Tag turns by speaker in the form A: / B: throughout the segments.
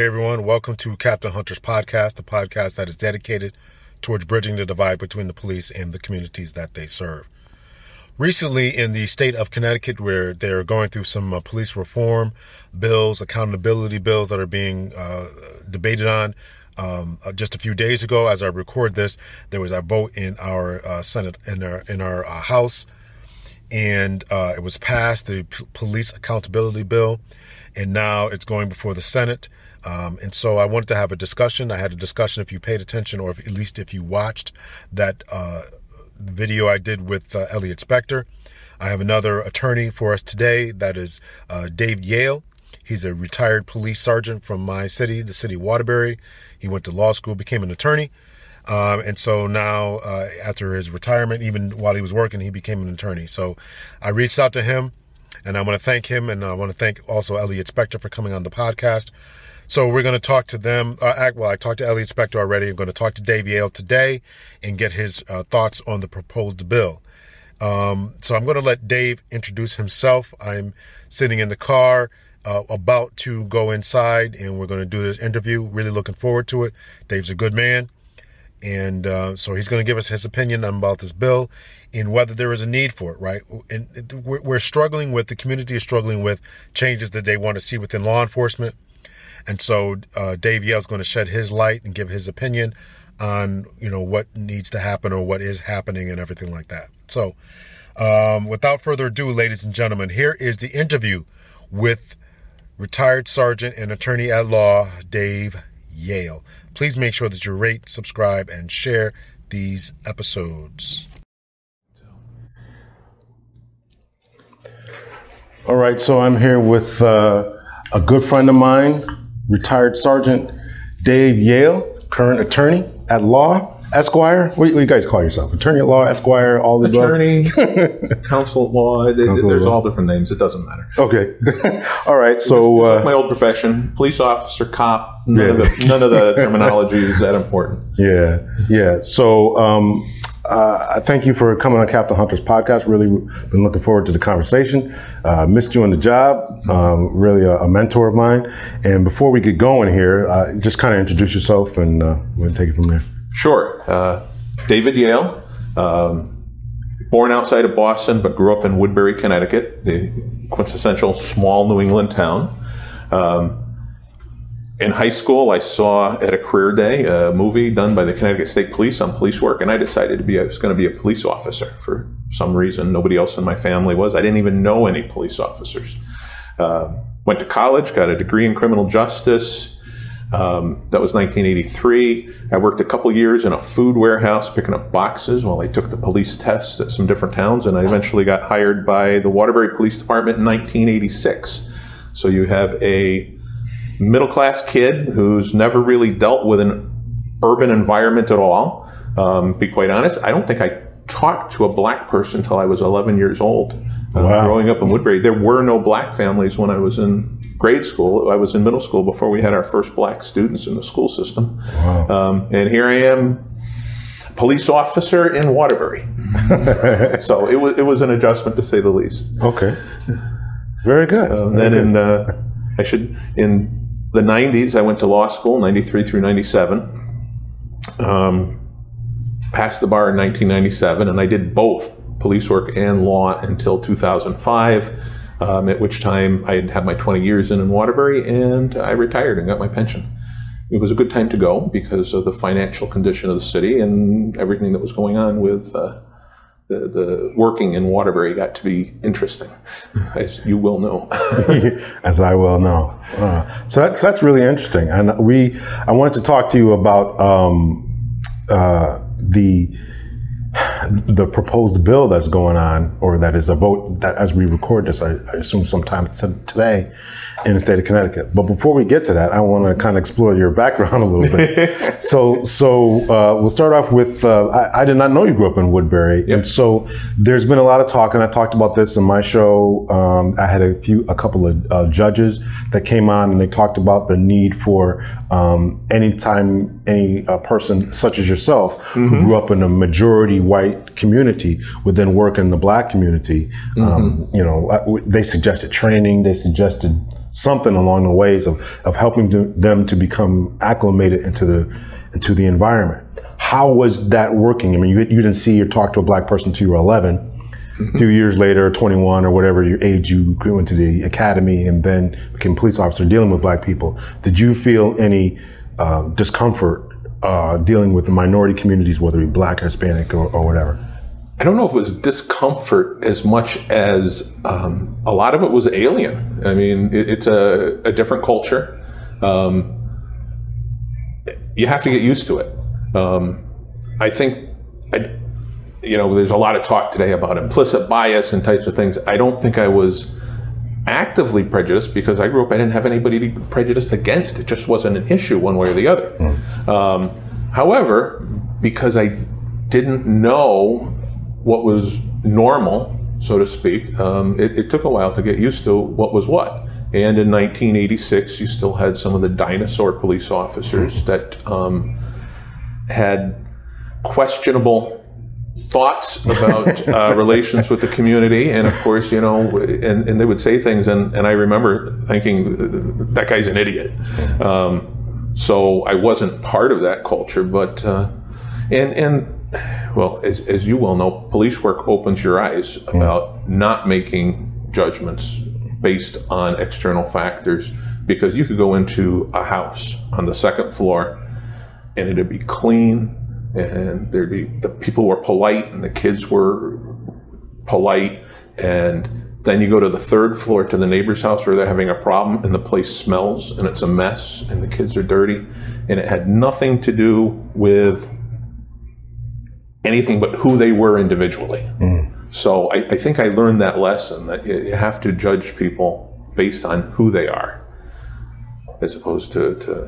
A: Hey everyone, welcome to Captain Hunter's podcast, the podcast that is dedicated towards bridging the divide between the police and the communities that they serve. Recently, in the state of Connecticut, where they're going through some uh, police reform bills, accountability bills that are being uh, debated on, um, uh, just a few days ago, as I record this, there was a vote in our uh, Senate, in our in our uh, House, and uh, it was passed the P- police accountability bill, and now it's going before the Senate. Um, and so I wanted to have a discussion. I had a discussion if you paid attention, or if, at least if you watched that uh, video I did with uh, Elliot Spector. I have another attorney for us today. That is uh, Dave Yale. He's a retired police sergeant from my city, the city of Waterbury. He went to law school, became an attorney. Um, and so now, uh, after his retirement, even while he was working, he became an attorney. So I reached out to him and I want to thank him. And I want to thank also Elliot Spector for coming on the podcast. So we're going to talk to them. Uh, well, I talked to Elliot Spector already. I'm going to talk to Dave Yale today and get his uh, thoughts on the proposed bill. Um, so I'm going to let Dave introduce himself. I'm sitting in the car, uh, about to go inside, and we're going to do this interview. Really looking forward to it. Dave's a good man. And uh, so he's going to give us his opinion about this bill and whether there is a need for it, right? And we're, we're struggling with, the community is struggling with changes that they want to see within law enforcement and so uh, Dave Yale's going to shed his light and give his opinion on you know what needs to happen or what is happening and everything like that. So, um, without further ado, ladies and gentlemen, here is the interview with retired sergeant and attorney at law Dave Yale. Please make sure that you rate, subscribe, and share these episodes. All right, so I'm here with uh, a good friend of mine, retired Sergeant Dave Yale, current attorney at law, Esquire. What do, you, guys call yourself? Attorney at law, Esquire, all the
B: attorney, counsel at law. It, counsel there's law. all different names. It doesn't matter.
A: Okay. all right. So
B: it's, it's uh, like my old profession: police officer, cop. None, yeah. of, the, none of the terminology is that important.
A: Yeah. Yeah. So. Um, uh, thank you for coming on Captain Hunter's podcast. Really been looking forward to the conversation. Uh, missed you on the job. Um, really a, a, mentor of mine. And before we get going here, uh, just kind of introduce yourself and uh, we'll take it from there.
B: Sure. Uh, David Yale, um, born outside of Boston, but grew up in Woodbury, Connecticut, the quintessential small New England town. Um, in high school, I saw at a career day a movie done by the Connecticut State Police on police work, and I decided to be I was going to be a police officer for some reason. Nobody else in my family was. I didn't even know any police officers. Uh, went to college, got a degree in criminal justice. Um, that was 1983. I worked a couple years in a food warehouse picking up boxes while I took the police tests at some different towns, and I eventually got hired by the Waterbury Police Department in 1986. So you have a middle class kid who's never really dealt with an urban environment at all. Um, be quite honest, I don't think I talked to a black person until I was 11 years old. Uh, wow. Growing up in Woodbury, there were no black families when I was in grade school. I was in middle school before we had our first black students in the school system. Wow. Um, and here I am, police officer in Waterbury. so it was it was an adjustment to say the least.
A: Okay. Very good.
B: Um,
A: Very
B: then
A: good.
B: in uh, I should in the 90s, I went to law school, 93 through 97. Um, passed the bar in 1997, and I did both police work and law until 2005, um, at which time I had had my 20 years in in Waterbury, and I retired and got my pension. It was a good time to go because of the financial condition of the city and everything that was going on with uh, the, the working in Waterbury got to be interesting, as you will know.
A: as I will know. Uh, so that's that's really interesting, and we I wanted to talk to you about um, uh, the the proposed bill that's going on, or that is a vote that as we record this, I, I assume sometime today in the state of Connecticut. But before we get to that, I want to kind of explore your background a little bit. so, so uh, we'll start off with uh, I, I, did not know you grew up in Woodbury, yep. and so there's been a lot of talk, and I talked about this in my show. Um, I had a few, a couple of uh, judges that came on, and they talked about the need for um, anytime any uh, person such as yourself mm-hmm. who grew up in a majority white community would then work in the black community. Um, mm-hmm. You know, uh, they suggested training, they suggested something along the ways of, of helping to, them to become acclimated into the into the environment. How was that working? I mean, you, you didn't see or talk to a black person until you were 11. Mm-hmm. A few years later, 21 or whatever your age, you went to the academy and then became police officer dealing with black people. Did you feel any uh, discomfort uh, dealing with the minority communities, whether it be black, Hispanic, or, or whatever?
B: I don't know if it was discomfort as much as um, a lot of it was alien. I mean, it, it's a, a, different culture. Um, you have to get used to it. Um, I think, I, you know, there's a lot of talk today about implicit bias and types of things. I don't think I was actively prejudiced because I grew up, I didn't have anybody to be prejudiced against. It just wasn't an issue one way or the other. Mm. however, because I didn't know what was normal, so to speak, um, it, it, took a while to get used to what was what. And in 1986, you still had some of the dinosaur police officers that um, had questionable thoughts about uh, relations with the community. And of course, you know, and, and they would say things, and, and I remember thinking, that guy's an idiot. Um, so I wasn't part of that culture, but, uh, and, and well, as, as you well know, police work opens your eyes about not making judgments based on external factors because you could go into a house on the second floor and it'd be clean and there'd be the people were polite and the kids were polite. And then you go to the third floor to the neighbor's house where they're having a problem and the place smells and it's a mess and the kids are dirty. And it had nothing to do with anything but who they were individually. Mm. So I, I, think I learned that lesson that you, you, have to judge people based on who they are, as opposed to, to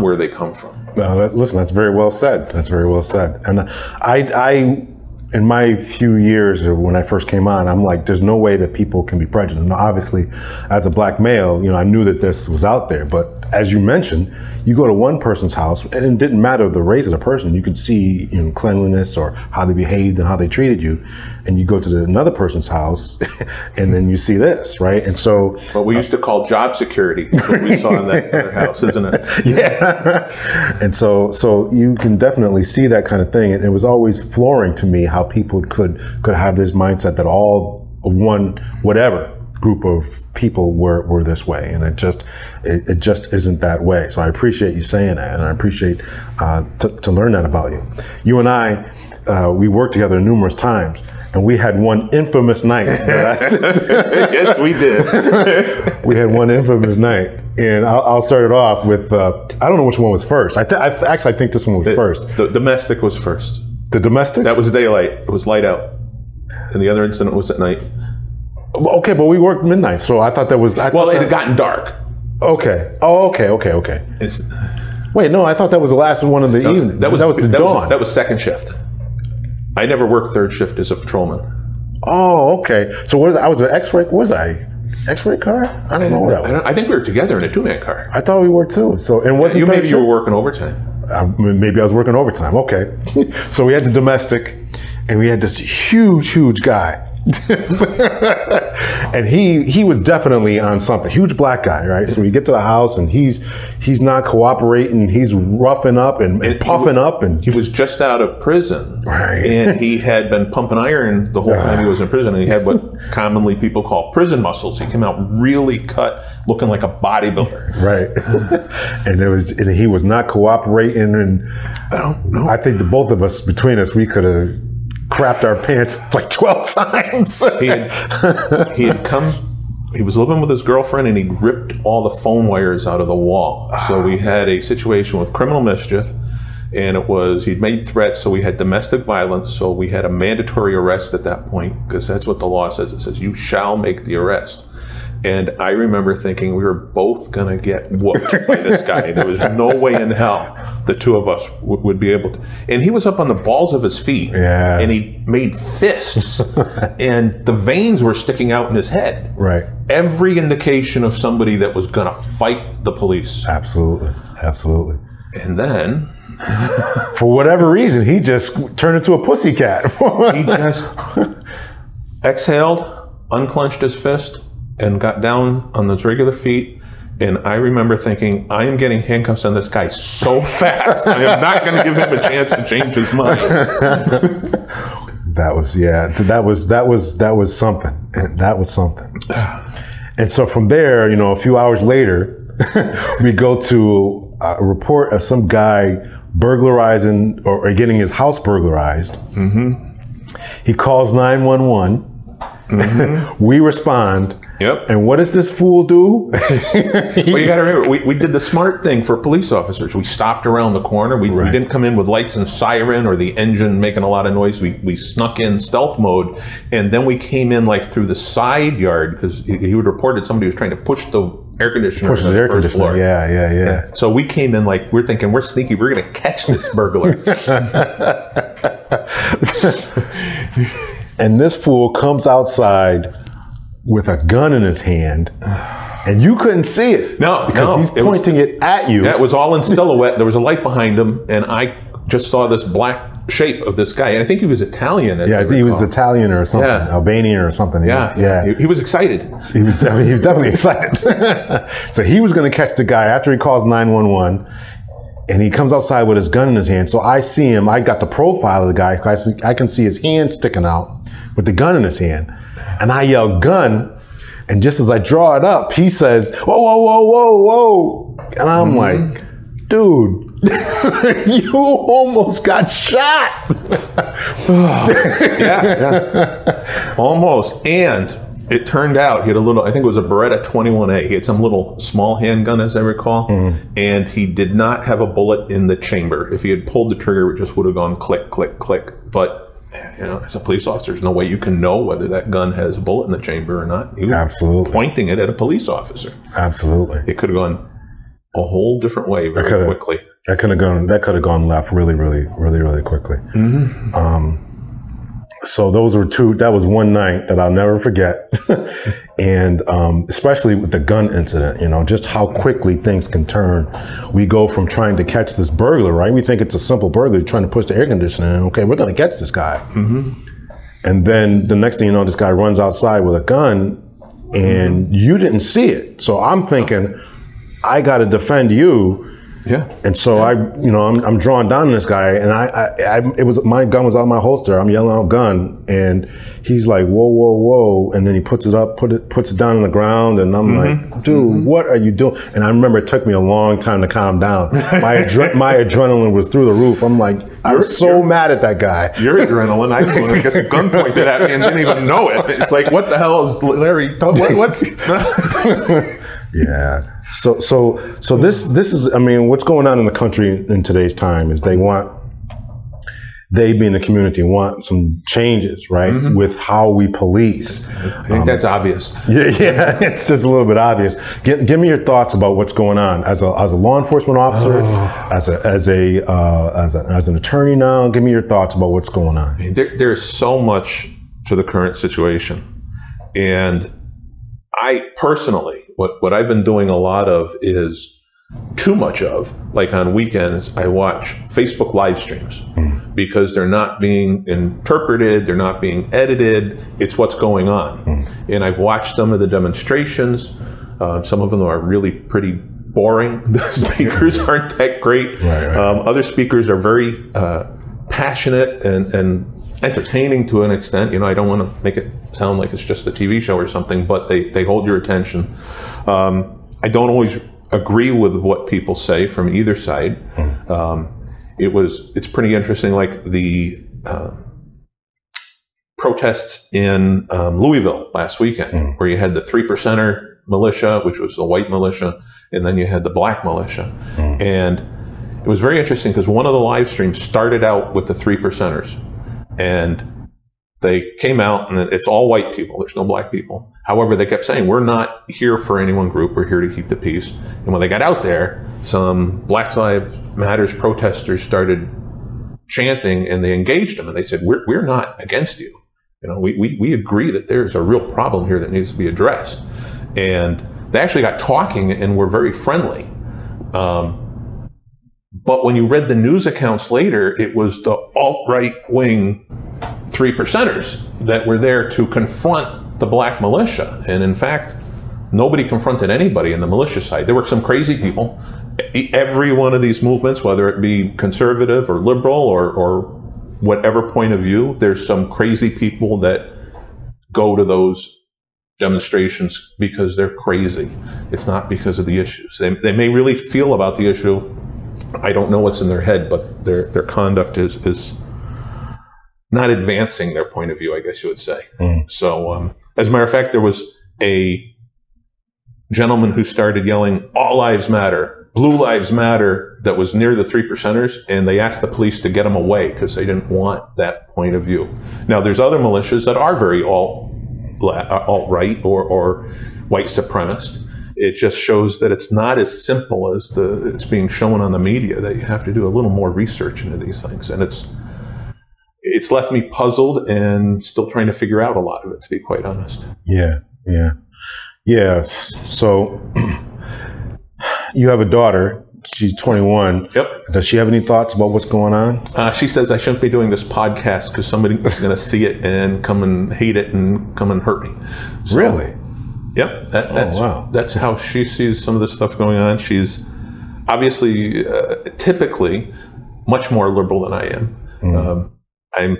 B: where they come from.
A: Well, listen, that's very well said. That's very well said. And I, I in my few years when I first came on, I'm like, there's no way that people can be prejudiced. Now, obviously, as a black male, you know, I knew that this was out there. But as you mentioned, you go to one person's house, and it didn't matter the race of the person. You could see, you know, cleanliness or how they behaved and how they treated you. And you go to the, another person's house, and then you see this, right? And so,
B: what we used to call job security, what we saw in that other house, isn't it?
A: yeah. and so, so you can definitely see that kind of thing. And it was always flooring to me how people could could have this mindset that all one whatever group of people were, were this way and it just it, it just isn't that way so i appreciate you saying that and i appreciate uh, to, to learn that about you you and i uh, we worked together numerous times and we had one infamous night.
B: yes, we did.
A: we had one infamous night, and I'll, I'll start it off with uh, I don't know which one was first. I, th- I th- actually I think this one was
B: the,
A: first.
B: The domestic was first.
A: The domestic?
B: That was daylight. It was light out. And the other incident was at night.
A: Okay, but we worked midnight, so I thought that was. I
B: well, it
A: that,
B: had gotten dark.
A: Okay. Oh, okay, okay, okay. It's, Wait, no, I thought that was the last one of the no, evening. That was, that was the
B: that
A: dawn.
B: Was, that was second shift. I never worked third shift as a patrolman.
A: Oh, okay. So what I was an X-ray. Was I? X-ray car? I don't I know what
B: I, I, think we were together in a two-man car.
A: I thought we were too. So and wasn't
B: you maybe shift? you were working overtime.
A: Uh, maybe I was working overtime. Okay. so we had the domestic, and we had this huge, huge guy and he he was definitely on something. Huge black guy, right? So we get to the house and he's he's not cooperating. He's roughing up and, and puffing up, and
B: he was just out of prison, right? And he had been pumping iron the whole time he was in prison, and he had what commonly people call prison muscles. He came out really cut, looking like a bodybuilder,
A: right? and it was and he was not cooperating, and I don't know. I think the both of us between us we could have crapped our pants like 12 times.
B: he, had, he had come he was living with his girlfriend and he ripped all the phone wires out of the wall. So we had a situation with criminal mischief and it was he'd made threats so we had domestic violence so we had a mandatory arrest at that point because that's what the law says it says you shall make the arrest and I remember thinking we were both going to get whooped by this guy. There was no way in hell the two of us w- would be able to. And he was up on the balls of his feet.
A: Yeah.
B: And he made fists. and the veins were sticking out in his head.
A: Right.
B: Every indication of somebody that was going to fight the police.
A: Absolutely. Absolutely.
B: And then.
A: For whatever reason, he just turned into a pussycat.
B: he just exhaled unclenched his fist, and got down on those regular feet. And I remember thinking, I am getting handcuffs on this guy so fast. I am not going to give him a chance to change his mind.
A: That was yeah. That was that was that was something. And That was something. And so from there, you know, a few hours later, we go to uh, a report of some guy burglarizing or, or getting his house burglarized. Mm-hmm. He calls nine one one. Mm-hmm. We respond.
B: Yep.
A: And what does this fool do?
B: Well, you got to remember, we, we did the smart thing for police officers. We stopped around the corner. We, we didn't come in with lights and siren or the engine making a lot of noise. We, we snuck in stealth mode, and then we came in like through the side yard because he, he would report that somebody was trying to push the air conditioner
A: Pushes
B: on the
A: air conditioner.
B: floor.
A: Yeah, yeah, yeah.
B: So we came in like we're thinking we're sneaky. We're going to catch this burglar.
A: And this fool comes outside with a gun in his hand, and you couldn't see it.
B: No,
A: because
B: no,
A: he's
B: it was-
A: pointing it at you.
B: That was all in silhouette. There was a light behind him, and I just saw this black shape of this guy. And I think he was Italian.
A: yeah, he was. Italian or something,
B: Yeah.
A: Albanian or something.
B: Yeah,
A: yeah.
B: He, he was excited.
A: He was definitely, he was definitely excited. so he was going to catch the guy after he calls 911 and he comes outside with his gun in his hand. So I see him. I got the profile of the guy. I, see, I can see his hand sticking out with the gun in his hand. And I yell, gun. And just as I draw it up, he says, whoa, whoa, whoa, whoa, whoa. And I'm mm-hmm. like, dude, you almost got shot.
B: yeah, yeah. Almost. And it turned out he had a little, I think it was a Beretta 21A. He had some little small handgun, as I recall. Hmm. And he did not have a bullet in the chamber. If he had pulled the trigger, it just would have gone click, click, click. But, you know, as a police officer, there's no way you can know whether that gun has a bullet in the chamber or not. He was
A: Absolutely.
B: pointing it at a police officer.
A: Absolutely.
B: It could have gone a whole different way very quickly.
A: That could have gone. That could have gone left really, really, really, really quickly. Um, so those were two. That was one night that I'll never forget, and um, especially with the gun incident. You know, just how quickly things can turn. We go from trying to catch this burglar, right? We think it's a simple burglar trying to push the air conditioner. in. Okay, we're going to catch this guy. And then the next thing you know, this guy runs outside with a gun, and you didn't see it. So I'm thinking, I got to defend you.
B: Yeah.
A: And so I, you know, I'm, I'm drawing down on this guy, and I, I, I, it was my gun was out of my holster. I'm yelling out "gun," and he's like, "Whoa, whoa, whoa!" And then he puts it up, put it, puts it down on the ground, and I'm like, mm-hmm. "Dude, mm-hmm. what are you doing?" And I remember it took me a long time to calm down. My adre- my adrenaline was through the roof. I'm like, I'm so mad at that guy.
B: Your adrenaline. I was going to get the gun pointed at me and didn't even know it. It's like, what the hell is Larry? What, what's?
A: Yeah. So so so this this is I mean what's going on in the country in today's time is they want they being the community want some changes right with how we police.
B: I think that's obvious.
A: Yeah, yeah, it's just a little bit obvious. Give, give me your thoughts about what's going on as a as a law enforcement officer, as a as a uh, as a as an attorney now. Give me your thoughts about what's going on.
B: There, there's so much to the current situation, and I personally, what what I've been doing a lot of is too much of. Like on weekends, I watch Facebook live streams because they're not being interpreted, they're not being edited. It's what's going on, and I've watched some of the demonstrations. Uh, some of them are really pretty boring. The speakers aren't that great.
A: Right, right.
B: Um, other speakers are very uh, passionate and, and entertaining to an extent. You know, I don't want to make it sound like it's just a TV show or something, but they, they hold your attention. Um, I don't always agree with what people say from either side. Um, it was it's pretty interesting, like the uh, protests in um, Louisville last weekend, where you had the three percenter militia, which was the white militia, and then you had the black militia, and it was very interesting because one of the live streams started out with the three percenters, and they came out and it's all white people. There's no black people. However, they kept saying, "We're not here for any one group. We're here to keep the peace." And when they got out there, some Black Lives Matters protesters started chanting, and they engaged them, and they said, "We're we're not against you. You know, we we, we agree that there's a real problem here that needs to be addressed." And they actually got talking and were very friendly. Um, but when you read the news accounts later, it was the alt right wing three percenters that were there to confront the black militia. And in fact, nobody confronted anybody in the militia side. There were some crazy people. Every one of these movements, whether it be conservative or liberal or, or whatever point of view, there's some crazy people that go to those demonstrations because they're crazy. It's not because of the issues. They, they may really feel about the issue. I don't know what's in their head, but their, their conduct is, is not advancing their point of view, I guess you would say. So, um, as a matter of fact, there was a gentleman who started yelling, All lives matter, blue lives matter, that was near the three percenters, and they asked the police to get him away because they didn't want that point of view. Now, there's other militias that are very alt, alt right or, or white supremacist. It just shows that it's not as simple as the it's being shown on the media. That you have to do a little more research into these things, and it's it's left me puzzled and still trying to figure out a lot of it. To be quite honest.
A: Yeah, yeah, yeah. So you have a daughter. She's 21.
B: Yep.
A: Does she have any thoughts about what's going on?
B: Uh, she says I shouldn't be doing this podcast because somebody is going to see it and come and hate it and come and hurt me. So,
A: Really?
B: Yep. That, that's
A: wow.
B: that's how she sees some of this stuff going on. She's obviously, uh, typically, much more liberal than I am. Um, I'm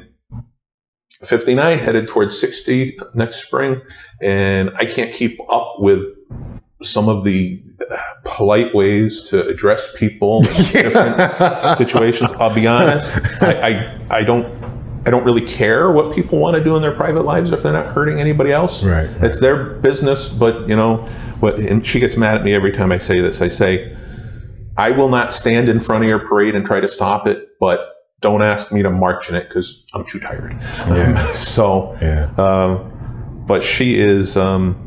B: 59, headed towards 60 next spring, and I can't keep up with some of the uh, polite ways to address people in different situations. I'll be honest, I, I, I don't. I don't really care what people want to do in their private lives if they're not hurting anybody else.
A: Right, right.
B: It's their business. But you know, what? And she gets mad at me every time I say this. I say, I will not stand in front of your parade and try to stop it, but don't ask me to march in it because I'm too tired.
A: Yeah.
B: so,
A: Yeah.
B: um, but she is, um,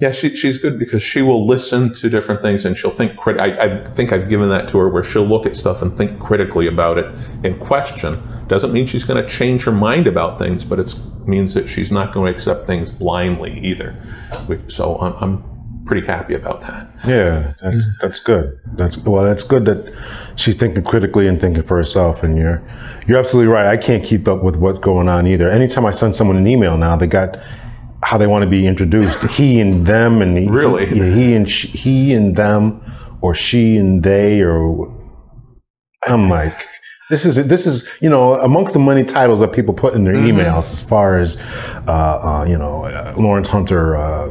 B: yeah, she, she's good because she will listen to different things and she'll think. Crit- I, I think I've given that to her where she'll look at stuff and think critically about it and question. Doesn't mean she's going to change her mind about things, but it means that she's not going to accept things blindly either. So I'm, I'm pretty happy about that.
A: Yeah, that's that's good. That's well, that's good that she's thinking critically and thinking for herself. And you're you're absolutely right. I can't keep up with what's going on either. Anytime I send someone an email now, they got how they want to be introduced. He and them, and he,
B: Really?
A: he, he and she, he and them, or she and they, or I'm like. This is this is you know amongst the many titles that people put in their emails as far as uh, uh, you know uh, Lawrence Hunter uh,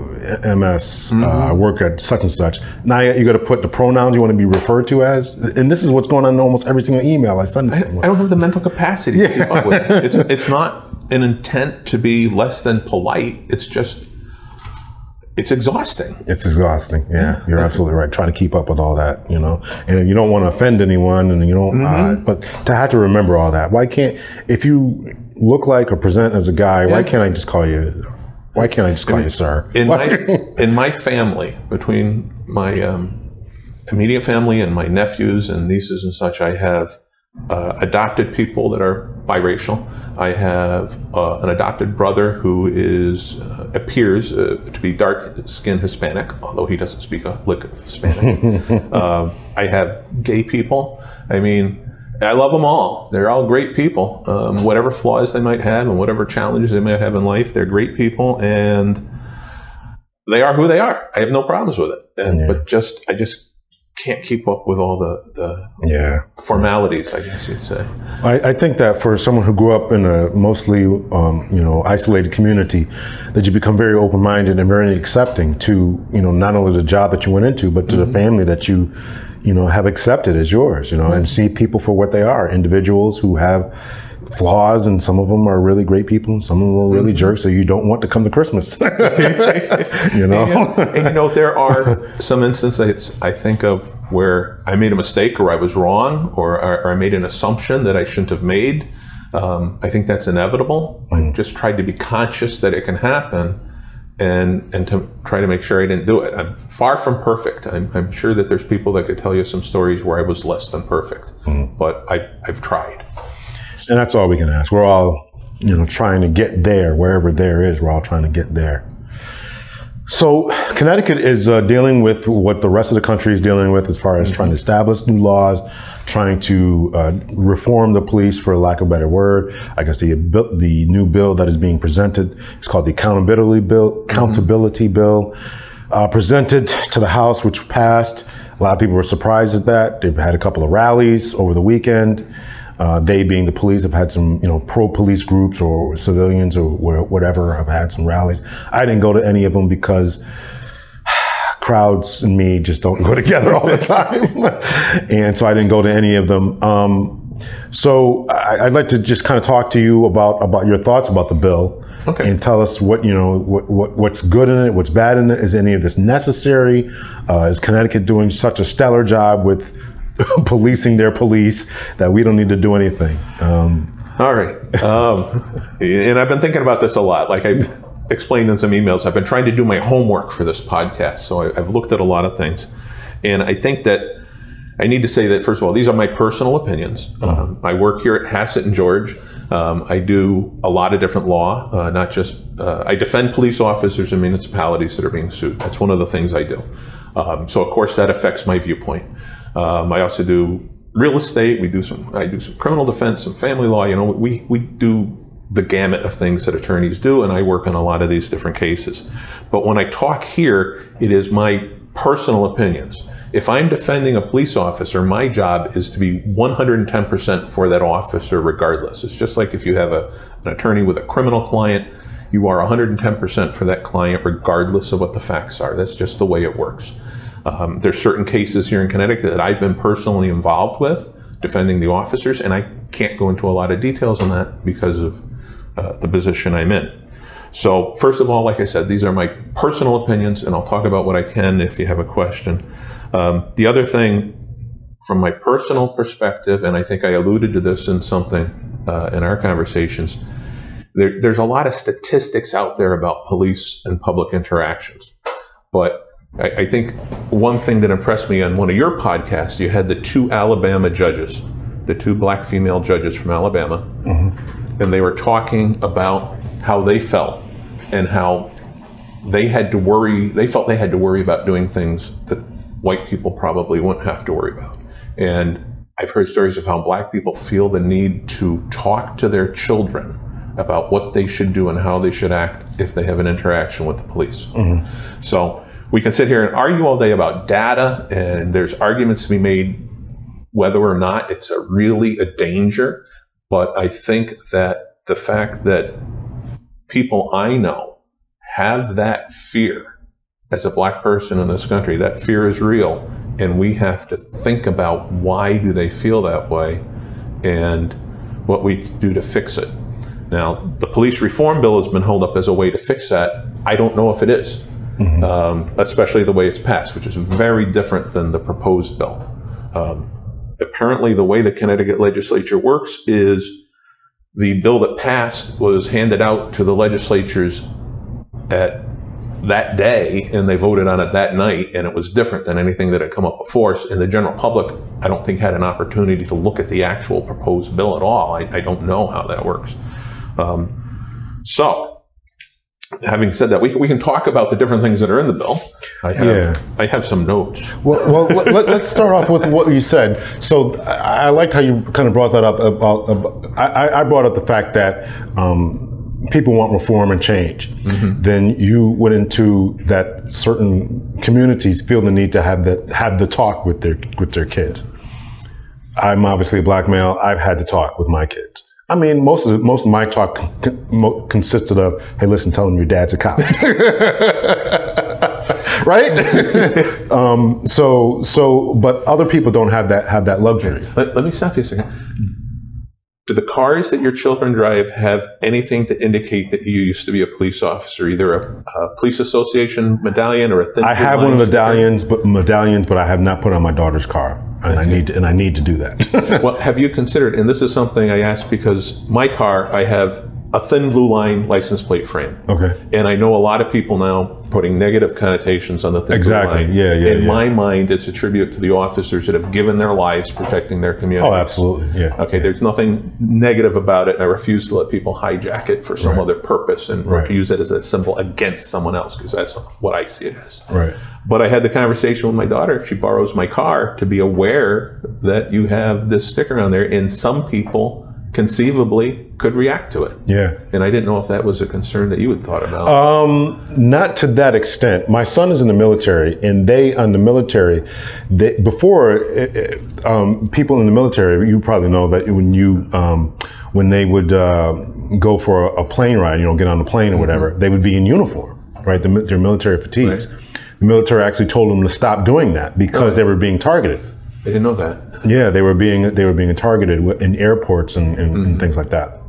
A: MS uh, work at such and such. Now you got to put the pronouns you want to be referred to as, and this is what's going on in almost every single email I send someone.
B: I don't have the mental capacity to keep up with. It's, it's not an intent to be less than polite. It's just, it's exhausting.
A: It's exhausting. Yeah, you're absolutely right. Trying to keep up with all that, you know, and you don't want to offend anyone, and you don't, uh, but to have to remember all that. Why can't if you look like or present as a guy? Why can't I just call you? Why can't I just call you sir?
B: In
A: Why-
B: my, in my family, between my um, immediate family and my nephews and nieces and such, I have uh, adopted people that are biracial. I have uh, an adopted brother who is uh, appears uh, to be dark-skinned Hispanic, although he doesn't speak a lick of Hispanic. uh, I have gay people. I mean, I love them all. They're all great people. Um, whatever flaws they might have and whatever challenges they might have in life, they're great people, and they are who they are. I have no problems with it. And
A: Yeah.
B: but just I just can't keep up with all the the
A: yeah.
B: formalities. I guess you'd say.
A: I, I think that for someone who grew up in a mostly, um, you know, isolated community, that you become very open-minded and very accepting to, you know, not only the job that you went into, but to the family that you, you know, have accepted as yours, you know, and see people for what they are, individuals who have flaws, and some of them are really great people, and some of them are really mm-hmm. jerks. So you don't want to come to Christmas, you know.
B: and you know there are some instances I think of where I made a mistake or I was wrong or, or I made an assumption that I shouldn't have made. Um, I think that's inevitable. I mm. just tried to be conscious that it can happen and and to try to make sure I didn't do it. I'm far from perfect. I'm, I'm sure that there's people that could tell you some stories where I was less than perfect, mm. but I, I've tried.
A: And that's all we can ask. We're all, you know, trying to get there, wherever there is, we're all trying to get there. So, Connecticut is uh, dealing with what the rest of the country is dealing with as far as trying to establish new laws, trying to uh, reform the police, for lack of a better word. I guess the the new bill that is being presented is called the Accountability Bill. Accountability Bill. uh, presented to the House, which passed. A lot of people were surprised at that. They've had a couple of rallies over the weekend. Uh, they, being the police, have had some, you know, pro-police groups or civilians or whatever have had some rallies. I didn't go to any of them because crowds and me just don't go together all the time, and so I didn't go to any of them. Um, so I, would like to just kind of talk to you about about your thoughts about the bill. Okay. And tell us what you know, what, what what's good in it, what's bad in it. Is any of this necessary? Uh, is Connecticut doing such a stellar job with policing their police that we don't need to do anything? Um,
B: All right. Um, and I've been thinking about this a lot. Like I explained in some emails, I've been trying to do my homework for this podcast. So I've looked at a lot of things, and I think that I need to say that first of all, these are my personal opinions. Um, I work here at Hassett and George. Um, I do a lot of different law, uh, not just uh, I defend police officers and municipalities that are being sued. That's one of the things I do. Um, so of course that affects my viewpoint. Um, I also do real estate. We do some. I do some criminal defense, some family law. You know, we we do the gamut of things that attorneys do, and I work on a lot of these different cases. But when I talk here, it is my personal opinions. If I'm defending a police officer, my job is to be 110% for that officer regardless. It's just like if you have a, an attorney with a criminal client, you are 110% for that client regardless of what the facts are. That's just the way it works. Um, there's certain cases here in Connecticut that I've been personally involved with defending the officers, and I can't go into a lot of details on that because of uh, the position I'm in. So, first of all, like I said, these are my personal opinions, and I'll talk about what I can if you have a question. Um, the other thing, from my personal perspective, and I think I alluded to this in something uh, in our conversations, there, there's a lot of statistics out there about police and public interactions. But I, I think one thing that impressed me on one of your podcasts, you had the two Alabama judges, the two black female judges from Alabama, mm-hmm. and they were talking about how they felt and how they had to worry, they felt they had to worry about doing things that white people probably wouldn't have to worry about. And I've heard stories of how black people feel the need to talk to their children about what they should do and how they should act if they have an interaction with the police. Mm-hmm. So we can sit here and argue all day about data, and there's arguments to be made whether or not it's a really a danger. But I think that the fact that people I know have that fear as a black person in this country, that fear is real. And we have to think about why do they feel that way and what we do to fix it. Now, the police reform bill has been held up as a way to fix that. I don't know if it is, mm-hmm. um, especially the way it's passed, which is very different than the proposed bill. Um, apparently, the way the Connecticut legislature works is the bill that passed was handed out to the legislatures at that day and they voted on it that night and it was different than anything that had come up before and the general public i don't think had an opportunity to look at the actual proposed bill at all i, I don't know how that works um, so having said that we, we can talk about the different things that are in the bill i have yeah. i have some notes
A: well, well let, us start off with what you said so i, I liked how you kind of brought that up about, about I, I, brought up the fact that um, people want reform and change, mm-hmm. then you went into that certain communities feel the need to have the have the talk with their with their kids. I'm obviously a black male. I've had to talk with my kids. I mean, most of most of my talk consisted of, "Hey, listen, tell them your dad's a cop." right? um, so, so, but other people don't have that have that luxury.
B: Let, let me stop you a second do the cars that your children drive have anything to indicate that you used to be a police officer, either a, a police association medallion or a thin?
A: I have one of the medallions, but medallions, but I have not put on my daughter's car, and. I need to, and I need to do that.
B: well, have you considered? And this is something I ask because my car, I have a thin blue line license plate frame.
A: Okay.
B: And I know a lot of people now putting negative connotations on the thin
A: exactly.
B: blue line.
A: Yeah, yeah.
B: In
A: yeah.
B: my mind, it's a tribute to the officers that have given their lives protecting their community.
A: Oh, absolutely. Yeah.
B: Okay.
A: Yeah.
B: There's nothing negative about it, and I refuse to let people hijack it for some right. other purpose and right. to use it as a symbol against someone else because that's what I see it as.
A: Right.
B: But I had the conversation with my daughter if she borrows my car to be aware that you have this sticker on there, and some people conceivably could react to it.
A: Yeah.
B: And I didn't know if that was a concern that you had thought about.
A: Um, not to that extent. My son is in the military, and they, on the military, they, before uh, um, people in the military, you probably know that when you um, when they would uh, go for a, a, plane ride, you know, get on the plane or whatever, mm-hmm. they would be in uniform, right? The, their military fatigues. Right. The military actually told them to stop doing that because they were being targeted.
B: I didn't know that.
A: Yeah, they were being they were being targeted in airports and, and, mm-hmm. and things like that.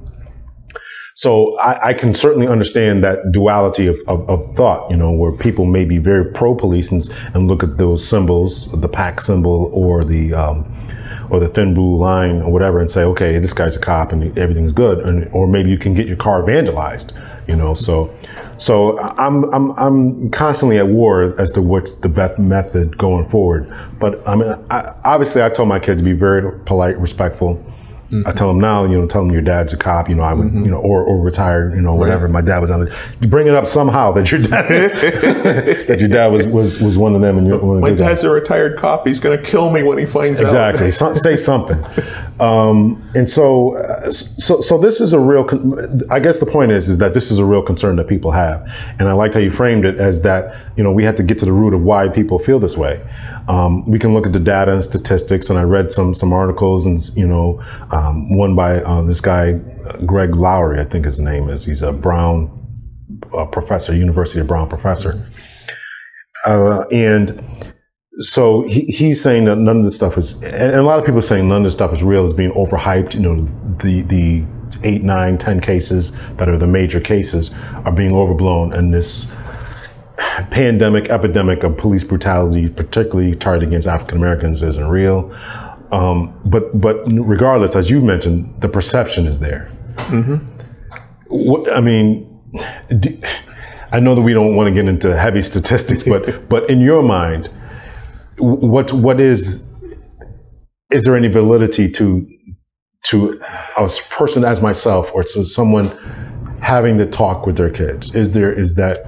A: So I, I, can certainly understand that duality of, of, of, thought, you know, where people may be very pro police and, and, look at those symbols, the pack symbol or the um, or the thin blue line or whatever, and say, okay, this guy's a cop and everything's good, and, or maybe you can get your car vandalized, you know. So so I'm, I'm, I'm constantly at war as to what's the best method going forward. But I mean, I, obviously, I told my kids to be very polite, respectful. Mm-hmm. I tell them now, you know, tell them your dad's a cop, you know, I would, mm-hmm. you know, or, or retired, you know, whatever. Right. My dad was on it. You bring it up somehow that your dad, that your dad was, was, was one of them. And you're one
B: of My dad's guys. a retired cop. He's going to kill me when he finds
A: exactly. out. Exactly. Say something. Um, and so, uh, so, so this is a real, con- I guess the point is, is that this is a real concern that people have. And I liked how you framed it as that, you know, we have to get to the root of why people feel this way. Um, we can look at the data and statistics, and I read some some articles, and you know, um, one by uh, this guy Greg Loury, I think his name is. He's a Brown uh, professor, University of Brown professor, uh, and so he, he's saying that none of this stuff is, and a lot of people are saying none of this stuff is real, is being overhyped. You know, the the eight, nine, ten cases that are the major cases are being overblown, and this pandemic epidemic of police brutality, particularly targeted against African Americans, isn't real. Um, but but regardless, as you mentioned, the perception is there. Mm-hmm. What, I mean, do, I know that we don't want to get into heavy statistics, but but in your mind, what what is is there any validity to to a person as myself or to someone having the talk with their kids? Is there is that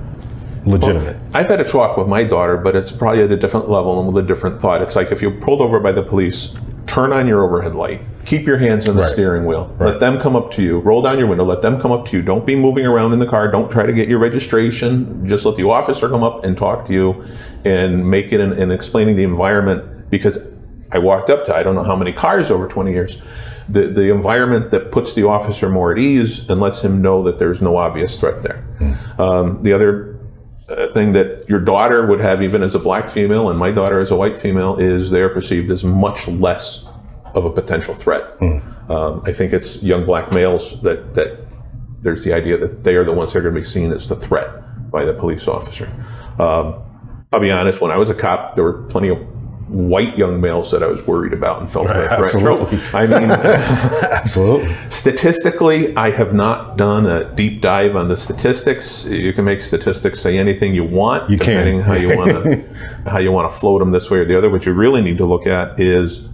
A: legitimate. Well,
B: I've had a talk with my daughter, but it's probably at a different level and with a different thought. It's like if you're pulled over by the police, turn on your overhead light, keep your hands on the right. steering wheel, right. let them come up to you, roll down your window, let them come up to you. Don't be moving around in the car. Don't try to get your registration. Just let the officer come up and talk to you and make it and explaining the environment because I walked up to I don't know how many cars over 20 years. The, the environment that puts the officer more at ease and lets him know that there's no obvious threat there. Mm. Um, the other thing that your daughter would have, even as a black female, and my daughter as a white female, is they are perceived as much less of a potential threat. Mm. Um, I think it's young black males that that there's the idea that they are the ones that are going to be seen as the threat by the police officer. Um, I'll be honest, when I was a cop, there were plenty of white young males that I was worried about and felt right, absolutely. I mean, absolutely. Statistically, I have not done a deep dive on the statistics. You can make statistics say anything you want,
A: you
B: depending
A: can.
B: how you want to how you want to float them this way or the other. What you really need to look at is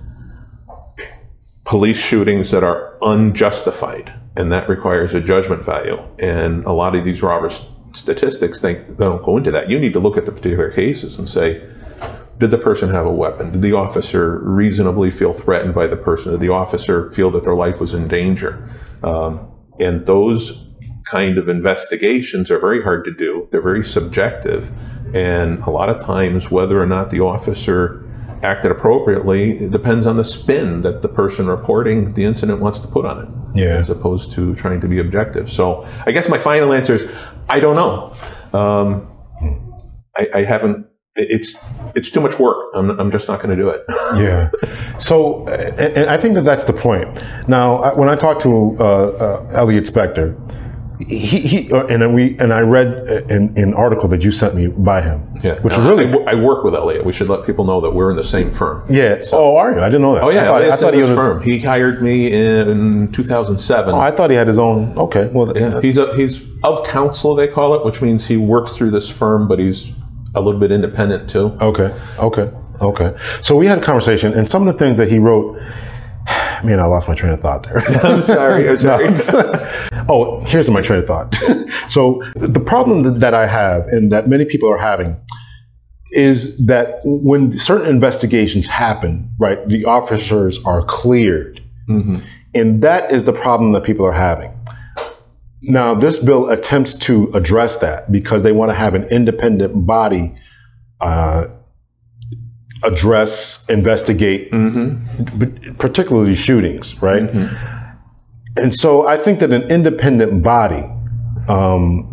B: police shootings that are unjustified, and that requires a judgment value. And a lot of these robbers statistics think they don't go into that. You need to look at the particular cases and say did the person have a weapon? Did the officer reasonably feel threatened by the person? Did the officer feel that their life was in danger? Um, and those kind of investigations are very hard to do. They're very subjective. And a lot of times, whether or not the officer acted appropriately depends on the spin that the person reporting the incident wants to put on it.
A: Yeah.
B: As opposed to trying to be objective. So I guess my final answer is I don't know. Um, I, I haven't it's it's too much work. I'm, I'm just not going to do it.
A: yeah. So, and, and, I think that that's the point. Now, when I talked to uh, uh, Elliot Spector, he, he uh, and we and I read an, an, article that you sent me by him.
B: Yeah, which really I, I, work with Elliot. We should let people know that we're in the same firm.
A: Yeah. So, oh, are you? I didn't know that.
B: Oh yeah, I thought, I thought he was firm. He hired me in 2007. Oh,
A: I thought he had his own. Okay. Well,
B: yeah, he's a, he's of counsel they call it, which means he works through this firm, but he's a little bit independent too.
A: Okay, okay, okay. So we had a conversation, and some of the things that he wrote. Man, I lost my train of thought there.
B: I'm sorry. I'm sorry.
A: oh, here's my train of thought. so the problem that I have, and that many people are having, is that when certain investigations happen, right, the officers are cleared. Mm-hmm And that is the problem that people are having. Now, this bill attempts to address that because they want to have an independent body uh, address, investigate, mm-hmm. particularly shootings, right? Mm-hmm. And so I think that an independent body, um,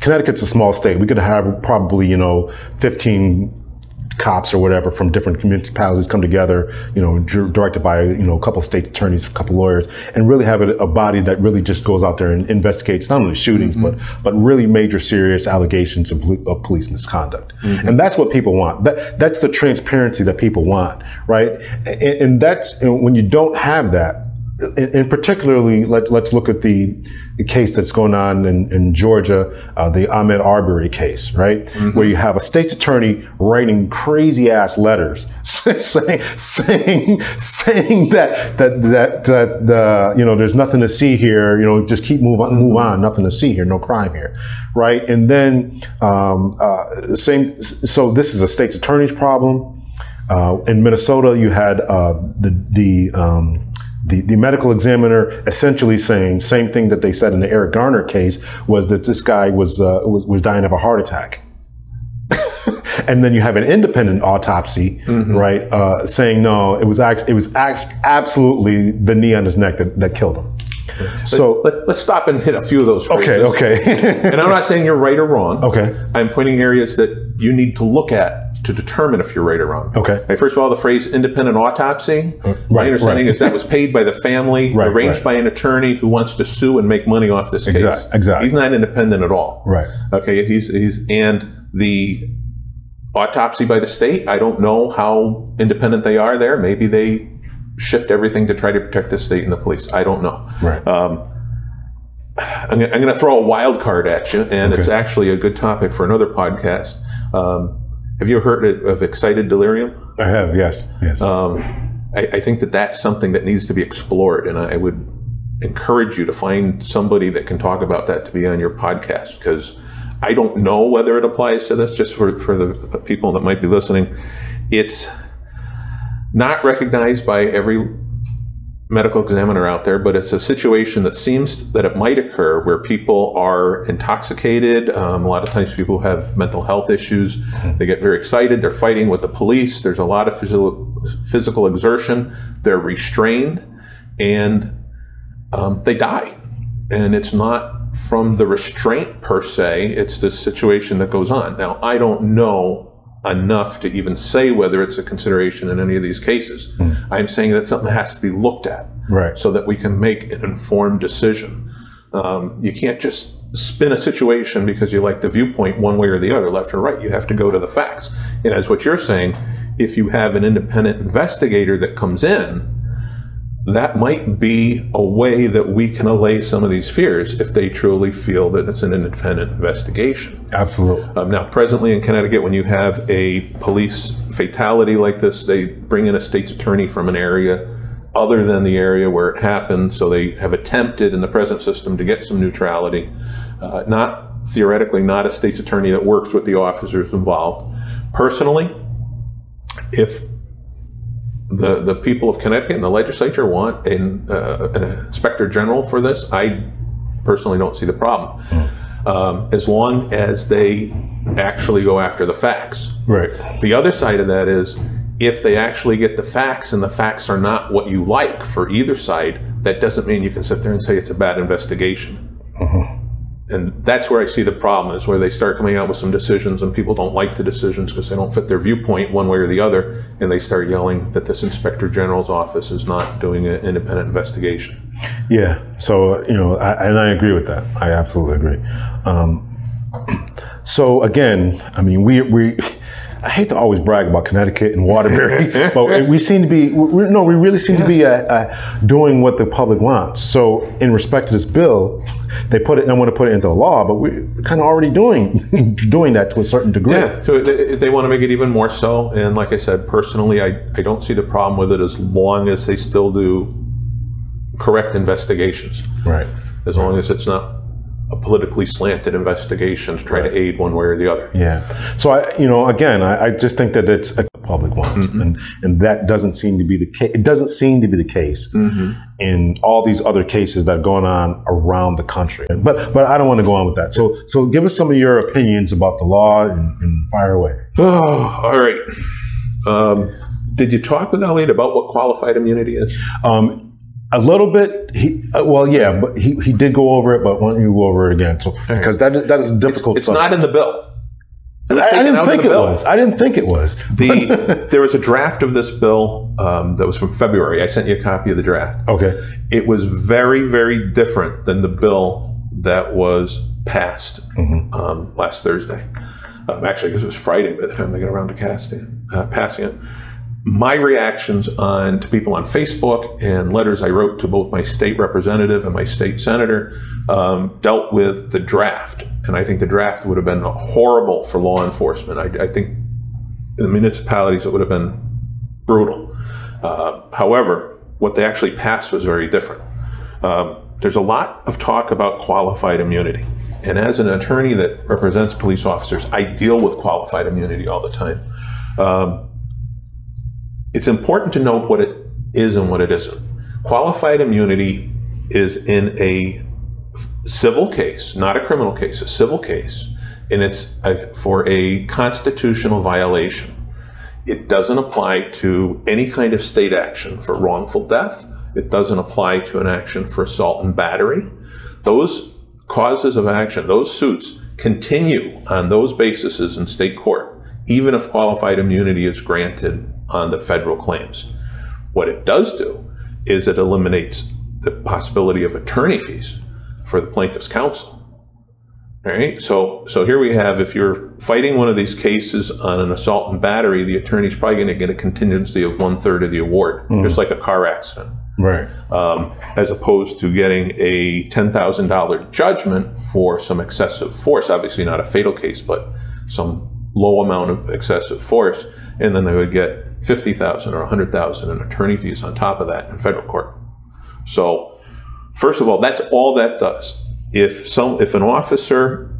A: Connecticut's a small state. We could have probably, you know, 15 cops or whatever from different municipalities come together, you know, directed by, you know, a couple of state attorneys, a couple of lawyers, and really have a, a, body that really just goes out there and investigates not only shootings, mm-hmm. but, but really major serious allegations of, of police misconduct. Mm-hmm. And that's what people want. That, that's the transparency that people want, right? And, and that's, when you don't have that, and, and particularly, let, let's look at the case that's going on in, in Georgia, uh, the Ahmaud Arbery case, right? Mm-hmm. Where you have a state's attorney writing crazy ass letters saying, saying, saying that, that, that, that, uh, you know, there's nothing to see here, you know, just keep move on, move on, nothing to see here, no crime here, right? And then, um, uh, same, so this is a state's attorney's problem. Uh, in Minnesota, you had uh, the the um, the, the medical examiner essentially saying same thing that they said in the Eric Garner case was that this guy was uh, was, was dying of a heart attack. and then you have an independent autopsy, mm-hmm. right, uh, saying no, it was act- it was act- absolutely the knee on his neck that, that killed him.
B: So let, us stop and hit a few of those phrases.
A: Okay, okay.
B: and I'm not saying you're right or wrong.
A: Okay.
B: I'm pointing areas that you need to look at to determine if you're right or wrong.
A: Okay.
B: Right, first of all, the phrase independent autopsy. Uh, right, my understanding right. is that was paid by the family, right, arranged by an attorney who wants to sue and make money off this case.
A: Exactly. exactly.
B: He's not independent at all.
A: Right.
B: Okay. He's he's and the autopsy by the state. I don't know how independent they are there. Maybe they shift everything to try to protect the state and the police. I don't know.
A: Right. Um,
B: I'm, going to throw a wild card at you, and okay. it's actually a good topic for another podcast. Um, have you heard of excited delirium?
A: I have, yes, yes. Um,
B: I, I, think that that's something that needs to be explored, and I would encourage you to find somebody that can talk about that to be on your podcast because I don't know whether it applies to this. Just for for the people that might be listening, it's not recognized by every medical examiner out there, but it's a situation that seems that it might occur where people are intoxicated. Um, a lot of times, people have mental health issues. Mm-hmm. They get very excited. They're fighting with the police. There's a lot of physical physical exertion. They're restrained, and um, they die. And it's not from the restraint per se. It's the situation that goes on. Now, I don't know enough to even say whether it's a consideration in any of these cases. Mm. I'm saying that something has to be looked at,
A: right,
B: so that we can make an informed decision. Um, you can't just spin a situation because you like the viewpoint one way or the other, left or right. You have to go to the facts. And as what you're saying, if you have an independent investigator that comes in that might be a way that we can allay some of these fears if they truly feel that it's an independent investigation.
A: Absolutely.
B: Um, now, presently in Connecticut, when you have a police fatality like this, they bring in a state's attorney from an area other than the area where it happened. So they have attempted in the present system to get some neutrality. Uh, not theoretically, not a state's attorney that works with the officers involved. Personally, if the, the people of Connecticut and the legislature want an, uh, an inspector general for this, I personally don't see the problem. Mm. Um, as long as they actually go after the facts.
A: Right.
B: The other side of that is if they actually get the facts and the facts are not what you like for either side, that doesn't mean you can sit there and say it's a bad investigation. Uh-huh and that's where I see the problem is where they start coming out with some decisions and people don't like the decisions because they don't fit their viewpoint one way or the other, and they start yelling that this inspector general's office is not doing an independent investigation.
A: Yeah. So you know, I, and I agree with that. I absolutely agree. Um, so again, I mean, we we I hate to always brag about Connecticut and Waterbury, but we seem to be, no, we really seem to be uh, uh, doing what the public wants. So, in respect to this bill, they put it, I want to put it into law, but we're kind of already doing doing that to a certain degree.
B: Yeah, so they, they, want to make it even more so. And like I said, personally, I, I don't see the problem with it as long as they still do correct investigations.
A: Right.
B: As long as it's not a politically slanted investigation to try right. to aid one way or the other.
A: Yeah. So I, you know, again, I, I just think that it's a public wants, and and that doesn't seem to be the case. It doesn't seem to be the case in all these other cases that are going on around the country. But but I don't want to go on with that. So so give us some of your opinions about the law and, and fire away.
B: Oh, all right. Um, did you talk with Elliot about what qualified immunity is?
A: Um, a little bit. He uh, well, yeah, but he, he did go over it. But why don't you go over it again? So because that that is a difficult.
B: It's
A: subject.
B: not in the bill.
A: I, I didn't think it
B: bill.
A: was. I didn't think it was.
B: The there was a draft of this bill um, that was from February. I sent you a copy of the draft.
A: Okay.
B: It was very, very different than the bill that was passed um, last Thursday. Um, actually, because it was Friday by the time they got around to casting, uh, passing it. My reactions on to people on Facebook and letters I wrote to both my state representative and my state senator um, dealt with the draft, and I think the draft would have been horrible for law enforcement. I, I think in the municipalities it would have been brutal. Uh, however, what they actually passed was very different. Um, there's a lot of talk about qualified immunity. And as an attorney that represents police officers, I deal with qualified immunity all the time. Um, it's important to note what it is and what it isn't. Qualified immunity is in a civil case, not a criminal case, a civil case, and it's a, for a constitutional violation. It doesn't apply to any kind of state action for wrongful death. It doesn't apply to an action for assault and battery. Those causes of action, those suits, continue on those bases in state court, even if qualified immunity is granted on the federal claims. What it does do is it eliminates the possibility of attorney fees for the plaintiff's counsel. All right. So so here we have if you're fighting one of these cases on an assault and battery, the attorney's probably going to get a contingency of one third of the award, just like a car accident,
A: Right.
B: um, as opposed to getting a ten thousand dollar judgment for some excessive force. Obviously, not a fatal case, but some low amount of excessive force, and then they would get fifty thousand or a hundred thousand in attorney fees on top of that in federal court. So, first of all, that's all that does. If some, if an officer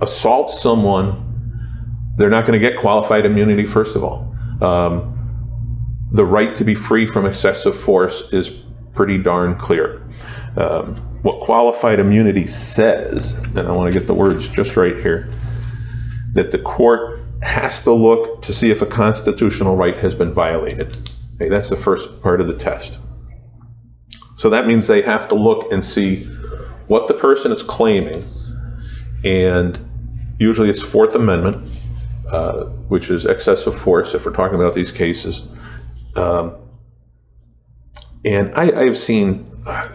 B: assaults someone, they're not going to get qualified immunity. First of all, um, the right to be free from excessive force is pretty darn clear. Um, what qualified immunity says, and I want to get the words just right here, that the court has to look to see if a constitutional right has been violated. Okay, that's the first part of the test. So that means they have to look and see what the person is claiming, and usually it's Fourth Amendment, uh, which is excessive force if we're talking about these cases. Um, and I, I've seen. Uh,